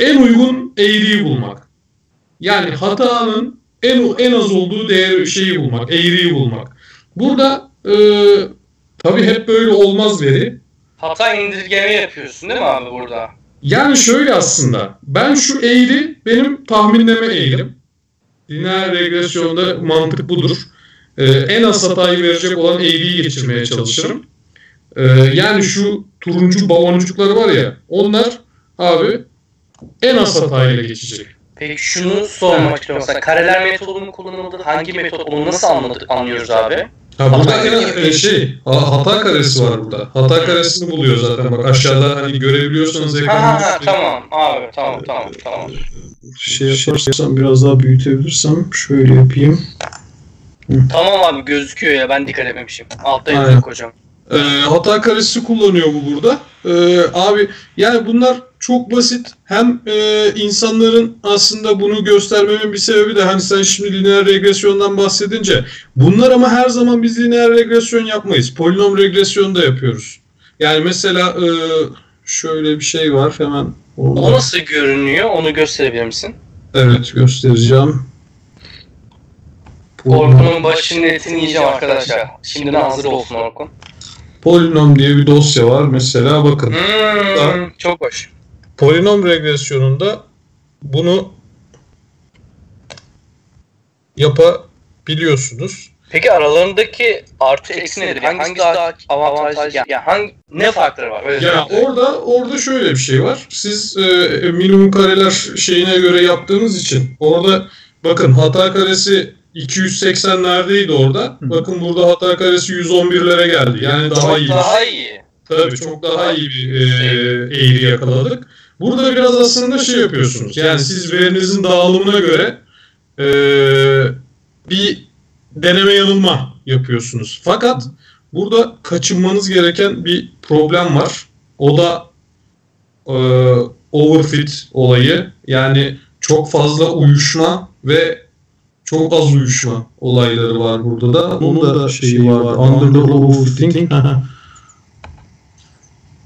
en uygun eğriyi bulmak. Yani hatanın en en az olduğu değer şeyi bulmak, eğriyi bulmak. Burada e, tabii hep böyle olmaz veri. Hata indirgeme yapıyorsun değil mi abi burada? Yani şöyle aslında ben şu eğri benim tahminleme eğrim. Lineer regresyonda mantık budur. Ee, en az hatayı verecek olan eğriyi geçirmeye çalışırım. Ee, yani şu turuncu baloncukları var ya onlar abi en az hatayla geçecek. Peki şunu sormak istiyorum. Mesela kareler metodu mu kullanıldı? Hangi metot? Onu nasıl anladık, anlıyoruz abi? Ha burada en, e, şey hata karesi var burada. Hata karesini buluyor zaten bak aşağıda hani görebiliyorsanız ekranı. Ha, ha, tamam abi tamam tamam tamam. Şey yaparsam biraz daha büyütebilirsem şöyle yapayım. Tamam abi gözüküyor ya ben dikkat etmemişim. Altta yazıyor hocam. E, hata karesi kullanıyor bu burada. E, abi yani bunlar çok basit. Hem e, insanların aslında bunu göstermemin bir sebebi de hani sen şimdi lineer regresyondan bahsedince bunlar ama her zaman biz lineer regresyon yapmayız. Polinom regresyon da yapıyoruz. Yani mesela e, şöyle bir şey var hemen. Orada. O nasıl görünüyor? Onu gösterebilir misin? Evet göstereceğim. Orkun'un başının etini yiyeceğim arkadaşlar. Şimdiden hazır olsun Orkun. Polinom diye bir dosya var mesela bakın. Hmm, çok hoş. Polinom regresyonunda bunu yapabiliyorsunuz. Peki aralarındaki artı eksi nedir? Hangisi, hangisi daha avantajlı? Yani hangi, ne farkları var? Öyle ya orada orada şöyle bir şey var. Siz e, minimum kareler şeyine göre yaptığınız için orada bakın hata karesi 280'lerdeydi orada. Hı. Bakın burada hata karesi 111'lere geldi. Yani daha çok iyi. daha iyi. Tabii çok daha iyi bir e, eğri yakaladık. Burada biraz aslında şey yapıyorsunuz. Yani siz verinizin dağılımına göre e, bir deneme yanılma yapıyorsunuz. Fakat burada kaçınmanız gereken bir problem var. O da e, overfit olayı. Yani çok fazla uyuşma ve çok az uyuşma olayları var burada da. Onun, da şeyi, şeyi var. Under the overfitting. <laughs>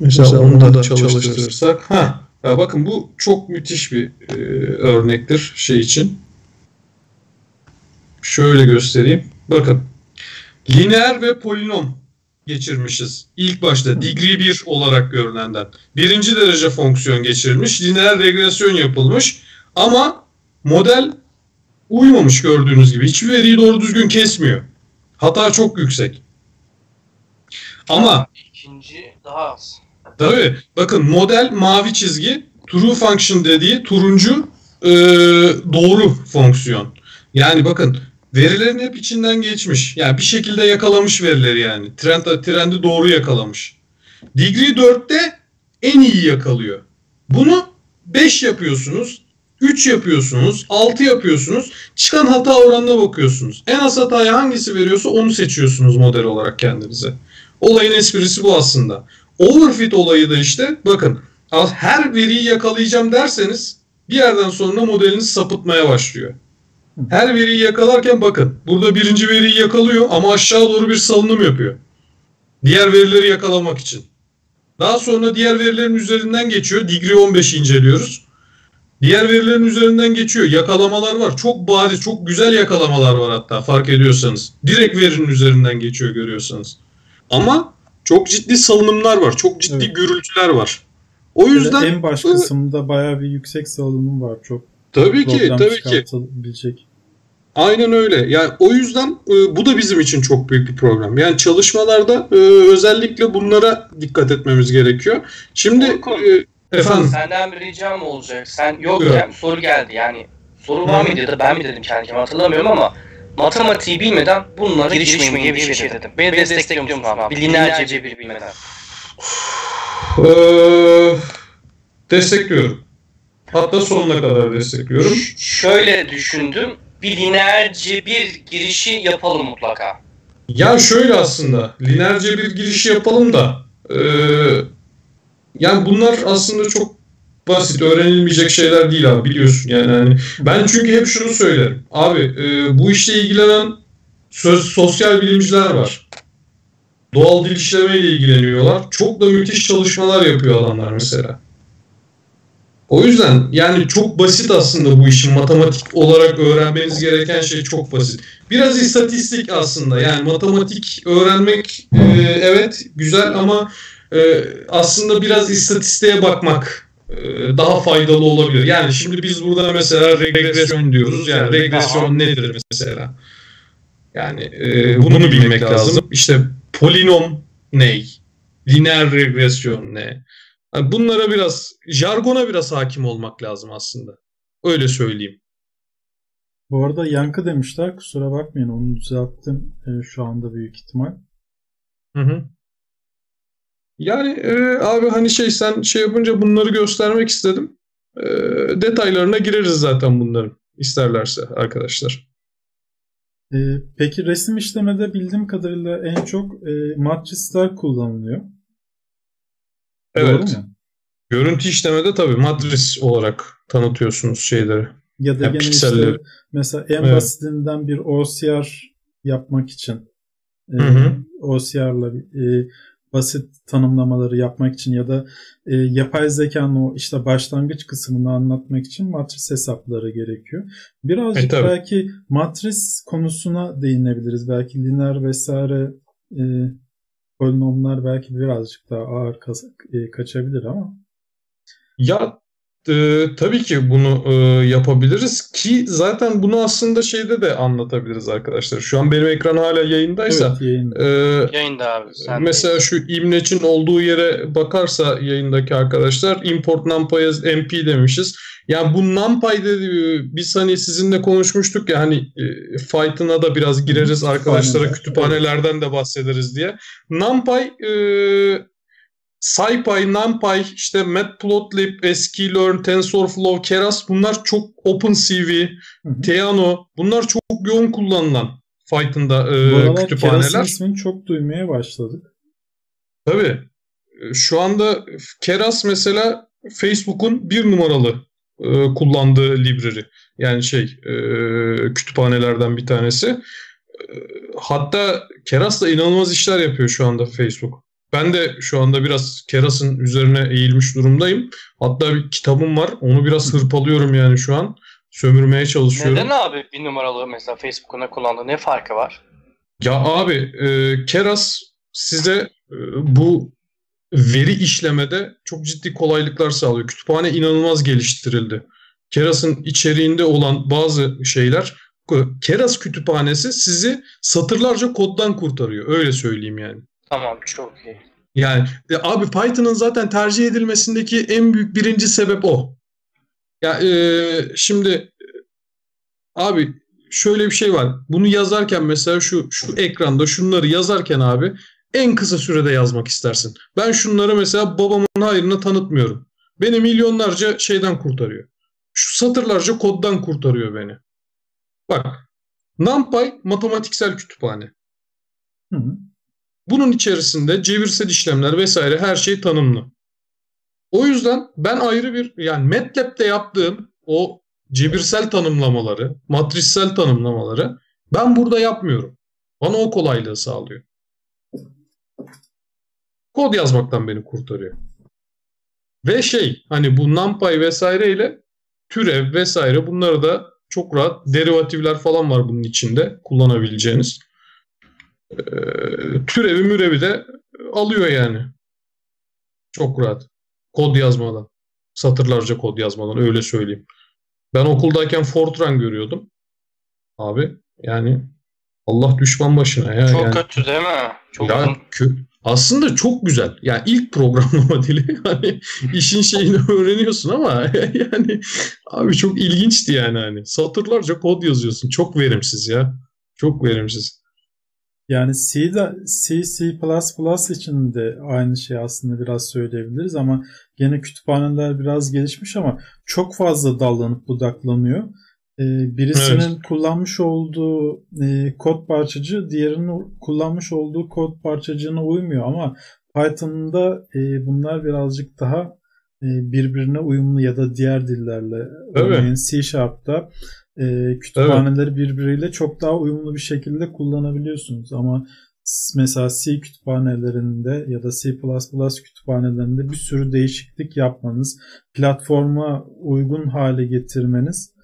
Mesela, Mesela onu da, da çalıştırırsak. Ha, ya bakın bu çok müthiş bir e, örnektir şey için. Şöyle göstereyim. Bakın. Lineer ve polinom geçirmişiz. İlk başta degree 1 olarak görünenden. Birinci derece fonksiyon geçirilmiş. Lineer regresyon yapılmış. Ama model uymamış gördüğünüz gibi. Hiçbir veriyi doğru düzgün kesmiyor. Hata çok yüksek. Ama ikinci daha az. Tabii. Bakın model mavi çizgi, true function dediği turuncu e, doğru fonksiyon. Yani bakın verilerin hep içinden geçmiş. Yani bir şekilde yakalamış verileri yani. Trend, trendi doğru yakalamış. Degree 4'te en iyi yakalıyor. Bunu 5 yapıyorsunuz. 3 yapıyorsunuz, 6 yapıyorsunuz. Çıkan hata oranına bakıyorsunuz. En az hatayı hangisi veriyorsa onu seçiyorsunuz model olarak kendinize. Olayın esprisi bu aslında. Overfit olayı da işte bakın her veriyi yakalayacağım derseniz bir yerden sonra modeliniz sapıtmaya başlıyor. Her veriyi yakalarken bakın burada birinci veriyi yakalıyor ama aşağı doğru bir salınım yapıyor. Diğer verileri yakalamak için. Daha sonra diğer verilerin üzerinden geçiyor. Degree 15 inceliyoruz. Diğer verilerin üzerinden geçiyor. Yakalamalar var. Çok bariz, çok güzel yakalamalar var hatta fark ediyorsanız. Direkt verinin üzerinden geçiyor görüyorsanız. Ama çok ciddi salınımlar var. Çok ciddi evet. gürültüler var. O yüzden en baş kısımda bayağı bir yüksek salınım var. Çok tabii ki tabii ki. Aynen öyle. Yani o yüzden e, bu da bizim için çok büyük bir problem. Yani çalışmalarda e, özellikle bunlara dikkat etmemiz gerekiyor. Şimdi Orkun, e, efendim senden bir ricam olacak. Sen yok ya soru geldi. Yani soru var mıydı ya da ben mi dedim kendime hatırlamıyorum ama matematiği bilmeden bunlara girişmeyin diye bir şey, şey dedim. Beni destekliyor musun abi? Binlerce bir bilmeden. Ee, destekliyorum. Hatta sonuna kadar destekliyorum. Şöyle düşündüm. Bir lineer bir girişi yapalım mutlaka. Ya şöyle aslında. Lineer bir girişi yapalım da e, yani bunlar aslında çok basit öğrenilmeyecek şeyler değil abi biliyorsun yani. yani ben çünkü hep şunu söylerim. Abi e, bu işle ilgilenen söz, sosyal bilimciler var. Doğal dil işlemeyle ilgileniyorlar. Çok da müthiş çalışmalar yapıyor adamlar mesela. O yüzden yani çok basit aslında bu işin matematik olarak öğrenmeniz gereken şey çok basit. Biraz istatistik aslında yani matematik öğrenmek e, evet güzel ama e, aslında biraz istatistiğe bakmak e, daha faydalı olabilir. Yani şimdi biz burada mesela regresyon diyoruz. Yani regresyon nedir mesela? Yani e, bunu bilmek lazım. İşte polinom ne? Lineer regresyon ne? Yani bunlara biraz, jargona biraz hakim olmak lazım aslında. Öyle söyleyeyim. Bu arada yankı demişler. Kusura bakmayın onu düzelttim e, şu anda büyük ihtimal. Hı hı. Yani e, abi hani şey sen şey yapınca bunları göstermek istedim. E, detaylarına gireriz zaten bunların isterlerse arkadaşlar. E, peki resim işlemede bildiğim kadarıyla en çok e, matrisler kullanılıyor. Evet. Doğru mu? Görüntü işlemede tabii matris olarak tanıtıyorsunuz şeyleri. Ya da yani gene işte mesela en evet. basitinden bir OCR yapmak için e, OCR'la e, basit tanımlamaları yapmak için ya da e, yapay zekanın o işte başlangıç kısmını anlatmak için matris hesapları gerekiyor. Birazcık e, belki matris konusuna değinebiliriz. Belki lineer vesaire e, polinomlar belki birazcık daha ağır e, kaçabilir ama. Ya e, tabii ki bunu e, yapabiliriz ki zaten bunu aslında şeyde de anlatabiliriz arkadaşlar. Şu an benim ekran hala yayındaysa. Evet yayında. E, yayında abi. Sen mesela de. şu imleçin olduğu yere bakarsa yayındaki arkadaşlar import numpy mp demişiz. Yani bu numpy dedi biz hani sizinle konuşmuştuk ya hani e, fight'ına da biraz gireriz arkadaşlara kütüphanelerden de bahsederiz diye. Numpy e, SciPy, NumPy, işte Matplotlib, sklearn, TensorFlow, Keras bunlar çok OpenCV, Theano bunlar çok yoğun kullanılan Python'da e, kütüphaneler. Keras'ın ismini çok duymaya başladık. Tabii. E, şu anda Keras mesela Facebook'un bir numaralı e, kullandığı library. Yani şey e, kütüphanelerden bir tanesi. E, hatta Keras da inanılmaz işler yapıyor şu anda Facebook. Ben de şu anda biraz Keras'ın üzerine eğilmiş durumdayım. Hatta bir kitabım var. Onu biraz hırpalıyorum yani şu an. Sömürmeye çalışıyorum. Neden abi bir numaralı mesela Facebook'una kullandığı ne farkı var? Ya abi e, Keras size e, bu veri işlemede çok ciddi kolaylıklar sağlıyor. Kütüphane inanılmaz geliştirildi. Keras'ın içeriğinde olan bazı şeyler Keras kütüphanesi sizi satırlarca koddan kurtarıyor. Öyle söyleyeyim yani. Tamam çok iyi. Yani e, abi Python'ın zaten tercih edilmesindeki en büyük birinci sebep o. Ya e, şimdi e, abi şöyle bir şey var. Bunu yazarken mesela şu şu ekranda şunları yazarken abi en kısa sürede yazmak istersin. Ben şunları mesela babamın hayrına tanıtmıyorum. Beni milyonlarca şeyden kurtarıyor. şu satırlarca koddan kurtarıyor beni. Bak NumPy matematiksel kütüphane. Hı hı. Bunun içerisinde cebirsel işlemler vesaire her şey tanımlı. O yüzden ben ayrı bir yani MATLAB'de yaptığım o cebirsel tanımlamaları, matrissel tanımlamaları ben burada yapmıyorum. Bana o kolaylığı sağlıyor. Kod yazmaktan beni kurtarıyor. Ve şey hani bu NumPy vesaireyle türev vesaire bunları da çok rahat derivatifler falan var bunun içinde kullanabileceğiniz. Ee, türevi mürevi de alıyor yani. Çok rahat. Kod yazmadan. Satırlarca kod yazmadan öyle söyleyeyim. Ben okuldayken Fortran görüyordum. Abi yani Allah düşman başına ya. Çok yani. kötü değil mi? Çok ya, kö- aslında çok güzel. Yani ilk programlama <laughs> dili hani işin şeyini <laughs> öğreniyorsun ama <laughs> yani abi çok ilginçti yani hani. Satırlarca kod yazıyorsun. Çok verimsiz ya. Çok verimsiz. Yani C'de C, C++ için de aynı şey aslında biraz söyleyebiliriz ama gene kütüphaneler biraz gelişmiş ama çok fazla dallanıp budaklanıyor. Ee, birisinin evet. kullanmış olduğu e, kod parçacı diğerinin kullanmış olduğu kod parçacığına uymuyor ama Python'da e, bunlar birazcık daha e, birbirine uyumlu ya da diğer dillerle örneğin C Sharp'ta e, kütüphaneleri evet. birbiriyle çok daha uyumlu bir şekilde kullanabiliyorsunuz ama mesela C kütüphanelerinde ya da C++ kütüphanelerinde bir sürü değişiklik yapmanız, platforma uygun hale getirmeniz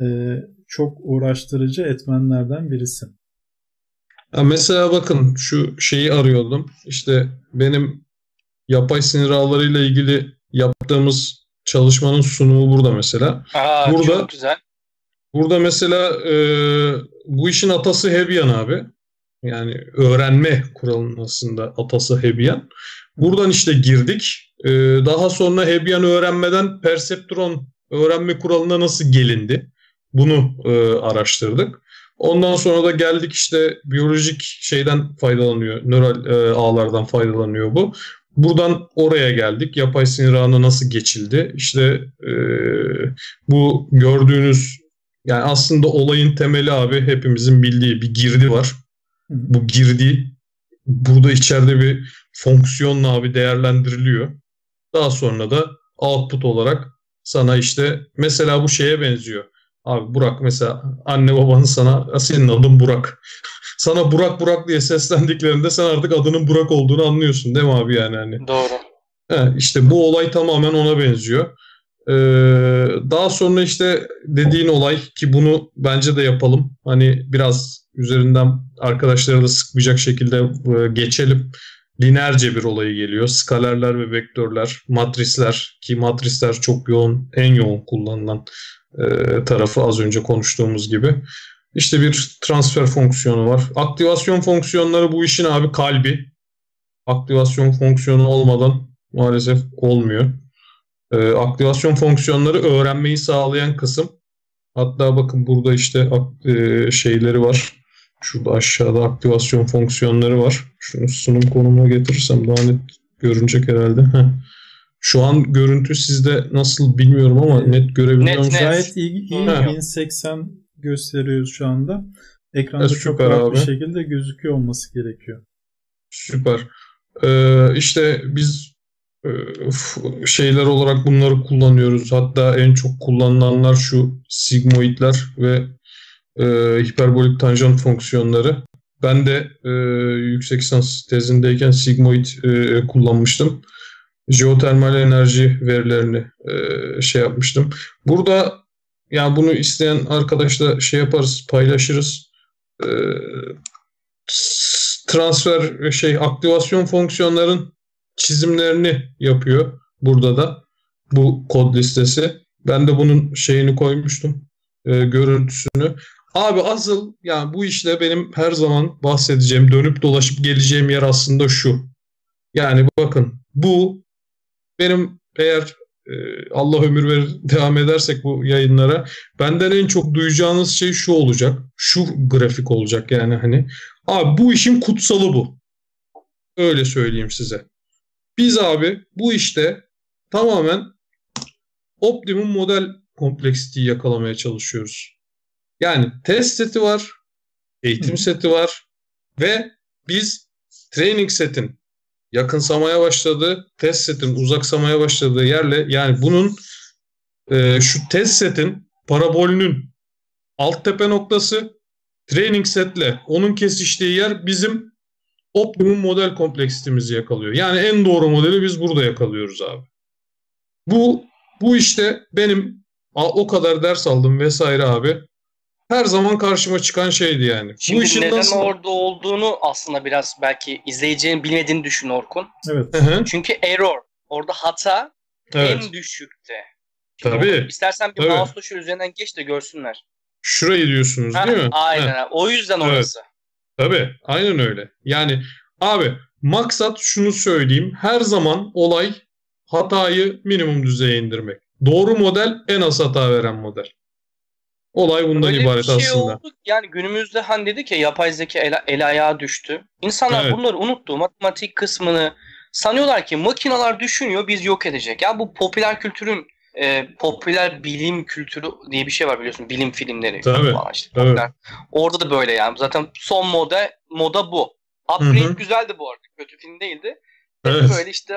e, çok uğraştırıcı etmenlerden birisi. Ya mesela bakın şu şeyi arıyordum. İşte benim yapay sinir ağlarıyla ilgili yaptığımız çalışmanın sunumu burada mesela. Aa, burada çok güzel. Burada mesela e, bu işin atası Hebyan abi. Yani öğrenme kuralının aslında atası Hebyan. Buradan işte girdik. E, daha sonra Hebyan öğrenmeden Perceptron öğrenme kuralına nasıl gelindi? Bunu e, araştırdık. Ondan sonra da geldik işte biyolojik şeyden faydalanıyor, nöral e, ağlardan faydalanıyor bu. Buradan oraya geldik. Yapay sinir ağına nasıl geçildi? İşte e, bu gördüğünüz yani aslında olayın temeli abi hepimizin bildiği bir girdi var. Bu girdi burada içeride bir fonksiyonla abi değerlendiriliyor. Daha sonra da output olarak sana işte mesela bu şeye benziyor. Abi Burak mesela anne babanın sana senin adın Burak. <laughs> sana Burak Burak diye seslendiklerinde sen artık adının Burak olduğunu anlıyorsun değil mi abi yani hani. Doğru. He, işte bu olay tamamen ona benziyor. Ee, daha sonra işte dediğin olay ki bunu bence de yapalım. Hani biraz üzerinden arkadaşlara da sıkmayacak şekilde e, geçelim. Linerce bir olayı geliyor. Skalerler ve vektörler, matrisler ki matrisler çok yoğun, en yoğun kullanılan e, tarafı az önce konuştuğumuz gibi. İşte bir transfer fonksiyonu var. Aktivasyon fonksiyonları bu işin abi kalbi. Aktivasyon fonksiyonu olmadan maalesef olmuyor. E, aktivasyon fonksiyonları öğrenmeyi sağlayan kısım. Hatta bakın burada işte e, şeyleri var. Şurada aşağıda aktivasyon fonksiyonları var. Şunu sunum konumuna getirirsem daha net görünecek herhalde. Heh. Şu an görüntü sizde nasıl bilmiyorum ama net görebiliyor musunuz? Gayet iyi, iyi 1080 gösteriyoruz şu anda. Ekranda evet, çok rahat abi. bir şekilde gözüküyor olması gerekiyor. Süper. Ee, işte biz e, şeyler olarak bunları kullanıyoruz. Hatta en çok kullanılanlar şu sigmoidler ve e, hiperbolik tanjant fonksiyonları. Ben de e, yüksek lisans tezindeyken sigmoid e, kullanmıştım jeotermal enerji verilerini e, şey yapmıştım. Burada yani bunu isteyen arkadaşla şey yaparız, paylaşırız. E, transfer şey aktivasyon fonksiyonların çizimlerini yapıyor burada da bu kod listesi. Ben de bunun şeyini koymuştum. E, görüntüsünü. Abi asıl yani bu işle benim her zaman bahsedeceğim, dönüp dolaşıp geleceğim yer aslında şu. Yani bakın bu benim eğer e, Allah ömür verir devam edersek bu yayınlara benden en çok duyacağınız şey şu olacak. Şu grafik olacak yani hani. Abi bu işin kutsalı bu. Öyle söyleyeyim size. Biz abi bu işte tamamen optimum model kompleksiteyi yakalamaya çalışıyoruz. Yani test seti var, eğitim Hı. seti var ve biz training setin yakınsamaya başladığı, test setin uzaksamaya başladığı yerle yani bunun e, şu test setin parabolünün alt tepe noktası training setle onun kesiştiği yer bizim optimum model kompleksitimizi yakalıyor. Yani en doğru modeli biz burada yakalıyoruz abi. Bu bu işte benim o kadar ders aldım vesaire abi. Her zaman karşıma çıkan şeydi yani. Şimdi bu işin neden nasıl... orada olduğunu aslında biraz belki izleyeceğin bilmediğini düşün Orkun. Evet. Hı-hı. Çünkü error. Orada hata evet. en düşükte. Şimdi Tabii. Orada, istersen bir Tabii. mouse tuşu üzerinden geç de görsünler. Şurayı diyorsunuz değil mi? Aynen. Ha. O yüzden orası. Evet. Tabii. Aynen öyle. Yani abi maksat şunu söyleyeyim. Her zaman olay hatayı minimum düzeye indirmek. Doğru model en az hata veren model. Olay bundan Öyle ibaret şey aslında. Oldu. Yani günümüzde hani dedik ya yapay zeka el, el ayağa düştü. İnsanlar evet. bunları unuttu. Matematik kısmını sanıyorlar ki makineler düşünüyor biz yok edecek. Ya bu popüler kültürün e, popüler bilim kültürü diye bir şey var biliyorsun. Bilim filmleri tabii, falan işte. Tabii. Orada da böyle yani. Zaten son moda moda bu. Upgrade Hı-hı. güzeldi bu arada. Kötü film değildi. Evet. Böyle işte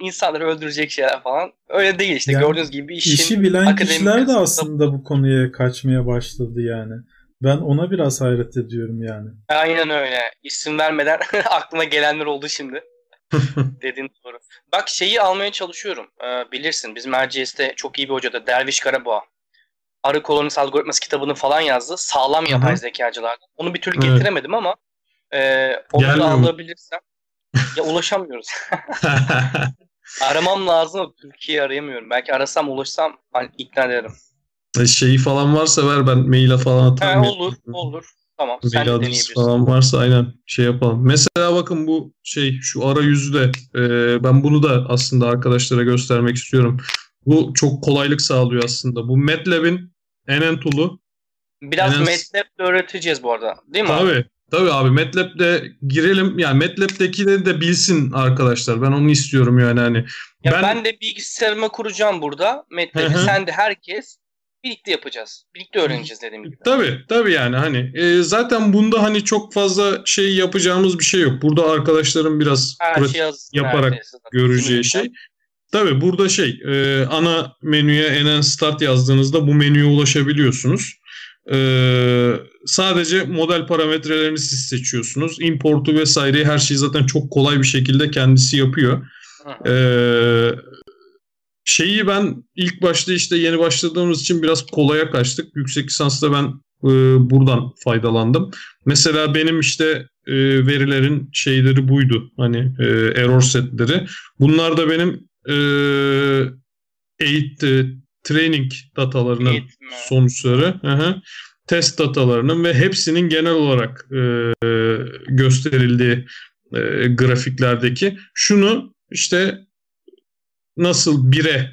insanları öldürecek şeyler falan. Öyle değil işte. Yani, Gördüğünüz gibi işin işi bilen kişiler de aslında bu konuya kaçmaya başladı yani. Ben ona biraz hayret ediyorum yani. Aynen öyle. İsim vermeden <laughs> aklıma gelenler oldu şimdi. <laughs> Dediğin doğru. Bak şeyi almaya çalışıyorum. Ee, bilirsin bizim RGS'te çok iyi bir hoca da Derviş Karaboğa. Arı kolonisi algoritması kitabını falan yazdı. Sağlam yapay Hı-hı. zekacılardan. Onu bir türlü evet. getiremedim ama e, onu Gelmiyor da alabilirsem. ya ulaşamıyoruz. <laughs> Aramam lazım. Türkiye'yi arayamıyorum. Belki arasam ulaşsam hani ikna ederim. E, şeyi falan varsa ver ben maile falan atarım. He, olur olur. Tamam. Mail sen adresi falan varsa aynen şey yapalım. Mesela bakın bu şey şu arayüzü de e, ben bunu da aslında arkadaşlara göstermek istiyorum. Bu çok kolaylık sağlıyor aslında. Bu MATLAB'in NN tool'u. Biraz NN... MATLAB'de öğreteceğiz bu arada. Değil mi? Tabii. Tabii abi MATLAB'de girelim. Yani MATLAB'dekileri de bilsin arkadaşlar. Ben onu istiyorum yani hani. Ya ben, ben de bilgisayarıma kuracağım burada. MATLAB'i sen de herkes birlikte yapacağız. Birlikte öğreneceğiz dediğim gibi. Tabii tabii yani hani e, zaten bunda hani çok fazla şey yapacağımız bir şey yok. Burada arkadaşlarım biraz Her pratik şey yaparak göreceği şey. Tabii burada şey e, ana menüye enen start yazdığınızda bu menüye ulaşabiliyorsunuz. Ee, sadece model parametrelerini siz seçiyorsunuz. Importu vesaire her şeyi zaten çok kolay bir şekilde kendisi yapıyor. Ee, şeyi ben ilk başta işte yeni başladığımız için biraz kolaya kaçtık. Yüksek lisansta ben e, buradan faydalandım. Mesela benim işte e, verilerin şeyleri buydu. Hani e, error setleri. Bunlar da benim e, eğit, e, training datalarının Eğitme. sonuçları. Hı Test datalarının ve hepsinin genel olarak e, gösterildiği e, grafiklerdeki şunu işte nasıl bire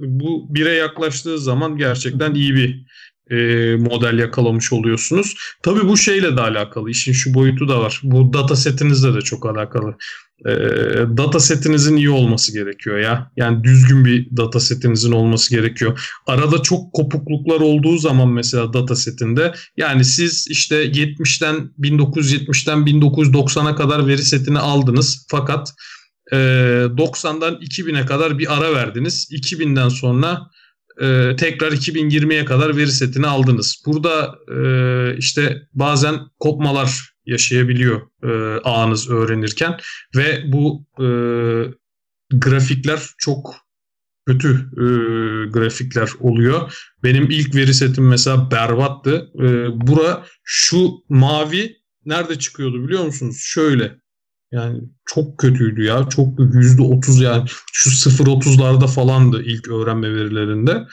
bu bire yaklaştığı zaman gerçekten iyi bir e, model yakalamış oluyorsunuz. Tabii bu şeyle de alakalı. İşin şu boyutu da var. Bu data setinizle de çok alakalı. E, data setinizin iyi olması gerekiyor ya. Yani düzgün bir data setinizin olması gerekiyor. Arada çok kopukluklar olduğu zaman mesela data setinde yani siz işte 70'ten 1970'ten 1990'a kadar veri setini aldınız fakat 90'dan 2000'e kadar bir ara verdiniz. 2000'den sonra e, tekrar 2020'ye kadar veri setini aldınız. Burada e, işte bazen kopmalar yaşayabiliyor e, ağınız öğrenirken ve bu e, grafikler çok kötü e, grafikler oluyor. Benim ilk veri setim mesela berbattı. E, bura şu mavi nerede çıkıyordu biliyor musunuz? Şöyle yani çok kötüydü ya. Çok yüzde otuz yani şu sıfır otuzlarda falandı ilk öğrenme verilerinde.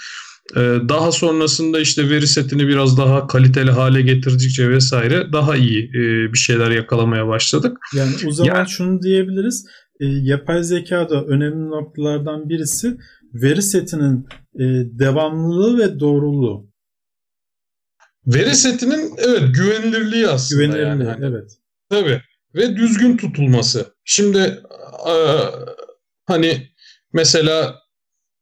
Ee, daha sonrasında işte veri setini biraz daha kaliteli hale getirdikçe vesaire daha iyi e, bir şeyler yakalamaya başladık. Yani o zaman yani, şunu diyebiliriz. E, yapay zeka da önemli noktalardan birisi veri setinin e, devamlılığı ve doğruluğu. Veri setinin evet güvenilirliği aslında. Güvenilirliği yani. evet. Tabii ve düzgün tutulması. Şimdi e, hani mesela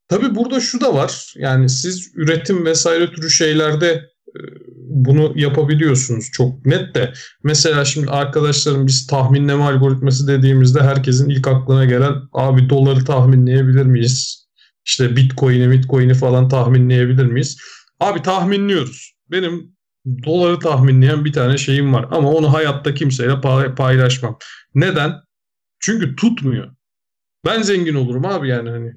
tabii burada şu da var. Yani siz üretim vesaire türü şeylerde e, bunu yapabiliyorsunuz çok net de. Mesela şimdi arkadaşlarım biz tahminleme algoritması dediğimizde herkesin ilk aklına gelen abi doları tahminleyebilir miyiz? İşte bitcoin'i bitcoin'i falan tahminleyebilir miyiz? Abi tahminliyoruz. Benim doları tahminleyen bir tane şeyim var ama onu hayatta kimseyle paylaşmam. Neden? Çünkü tutmuyor. Ben zengin olurum abi yani hani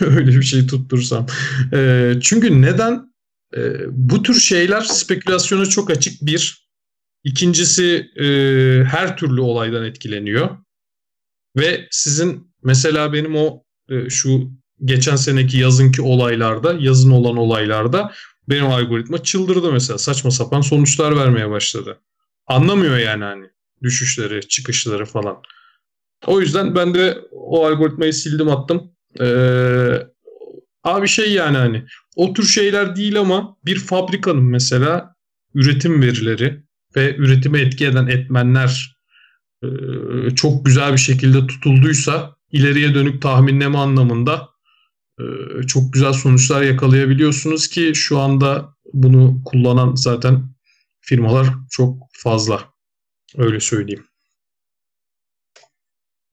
<laughs> öyle bir şey tutturursam. E, çünkü neden? E, bu tür şeyler spekülasyona çok açık bir. İkincisi e, her türlü olaydan etkileniyor. Ve sizin mesela benim o e, şu geçen seneki yazınki olaylarda, yazın olan olaylarda benim algoritma çıldırdı mesela. Saçma sapan sonuçlar vermeye başladı. Anlamıyor yani hani düşüşleri, çıkışları falan. O yüzden ben de o algoritmayı sildim attım. Ee, abi şey yani hani o tür şeyler değil ama bir fabrikanın mesela üretim verileri ve üretime etki eden etmenler e, çok güzel bir şekilde tutulduysa ileriye dönük tahminleme anlamında çok güzel sonuçlar yakalayabiliyorsunuz ki şu anda bunu kullanan zaten firmalar çok fazla. Öyle söyleyeyim.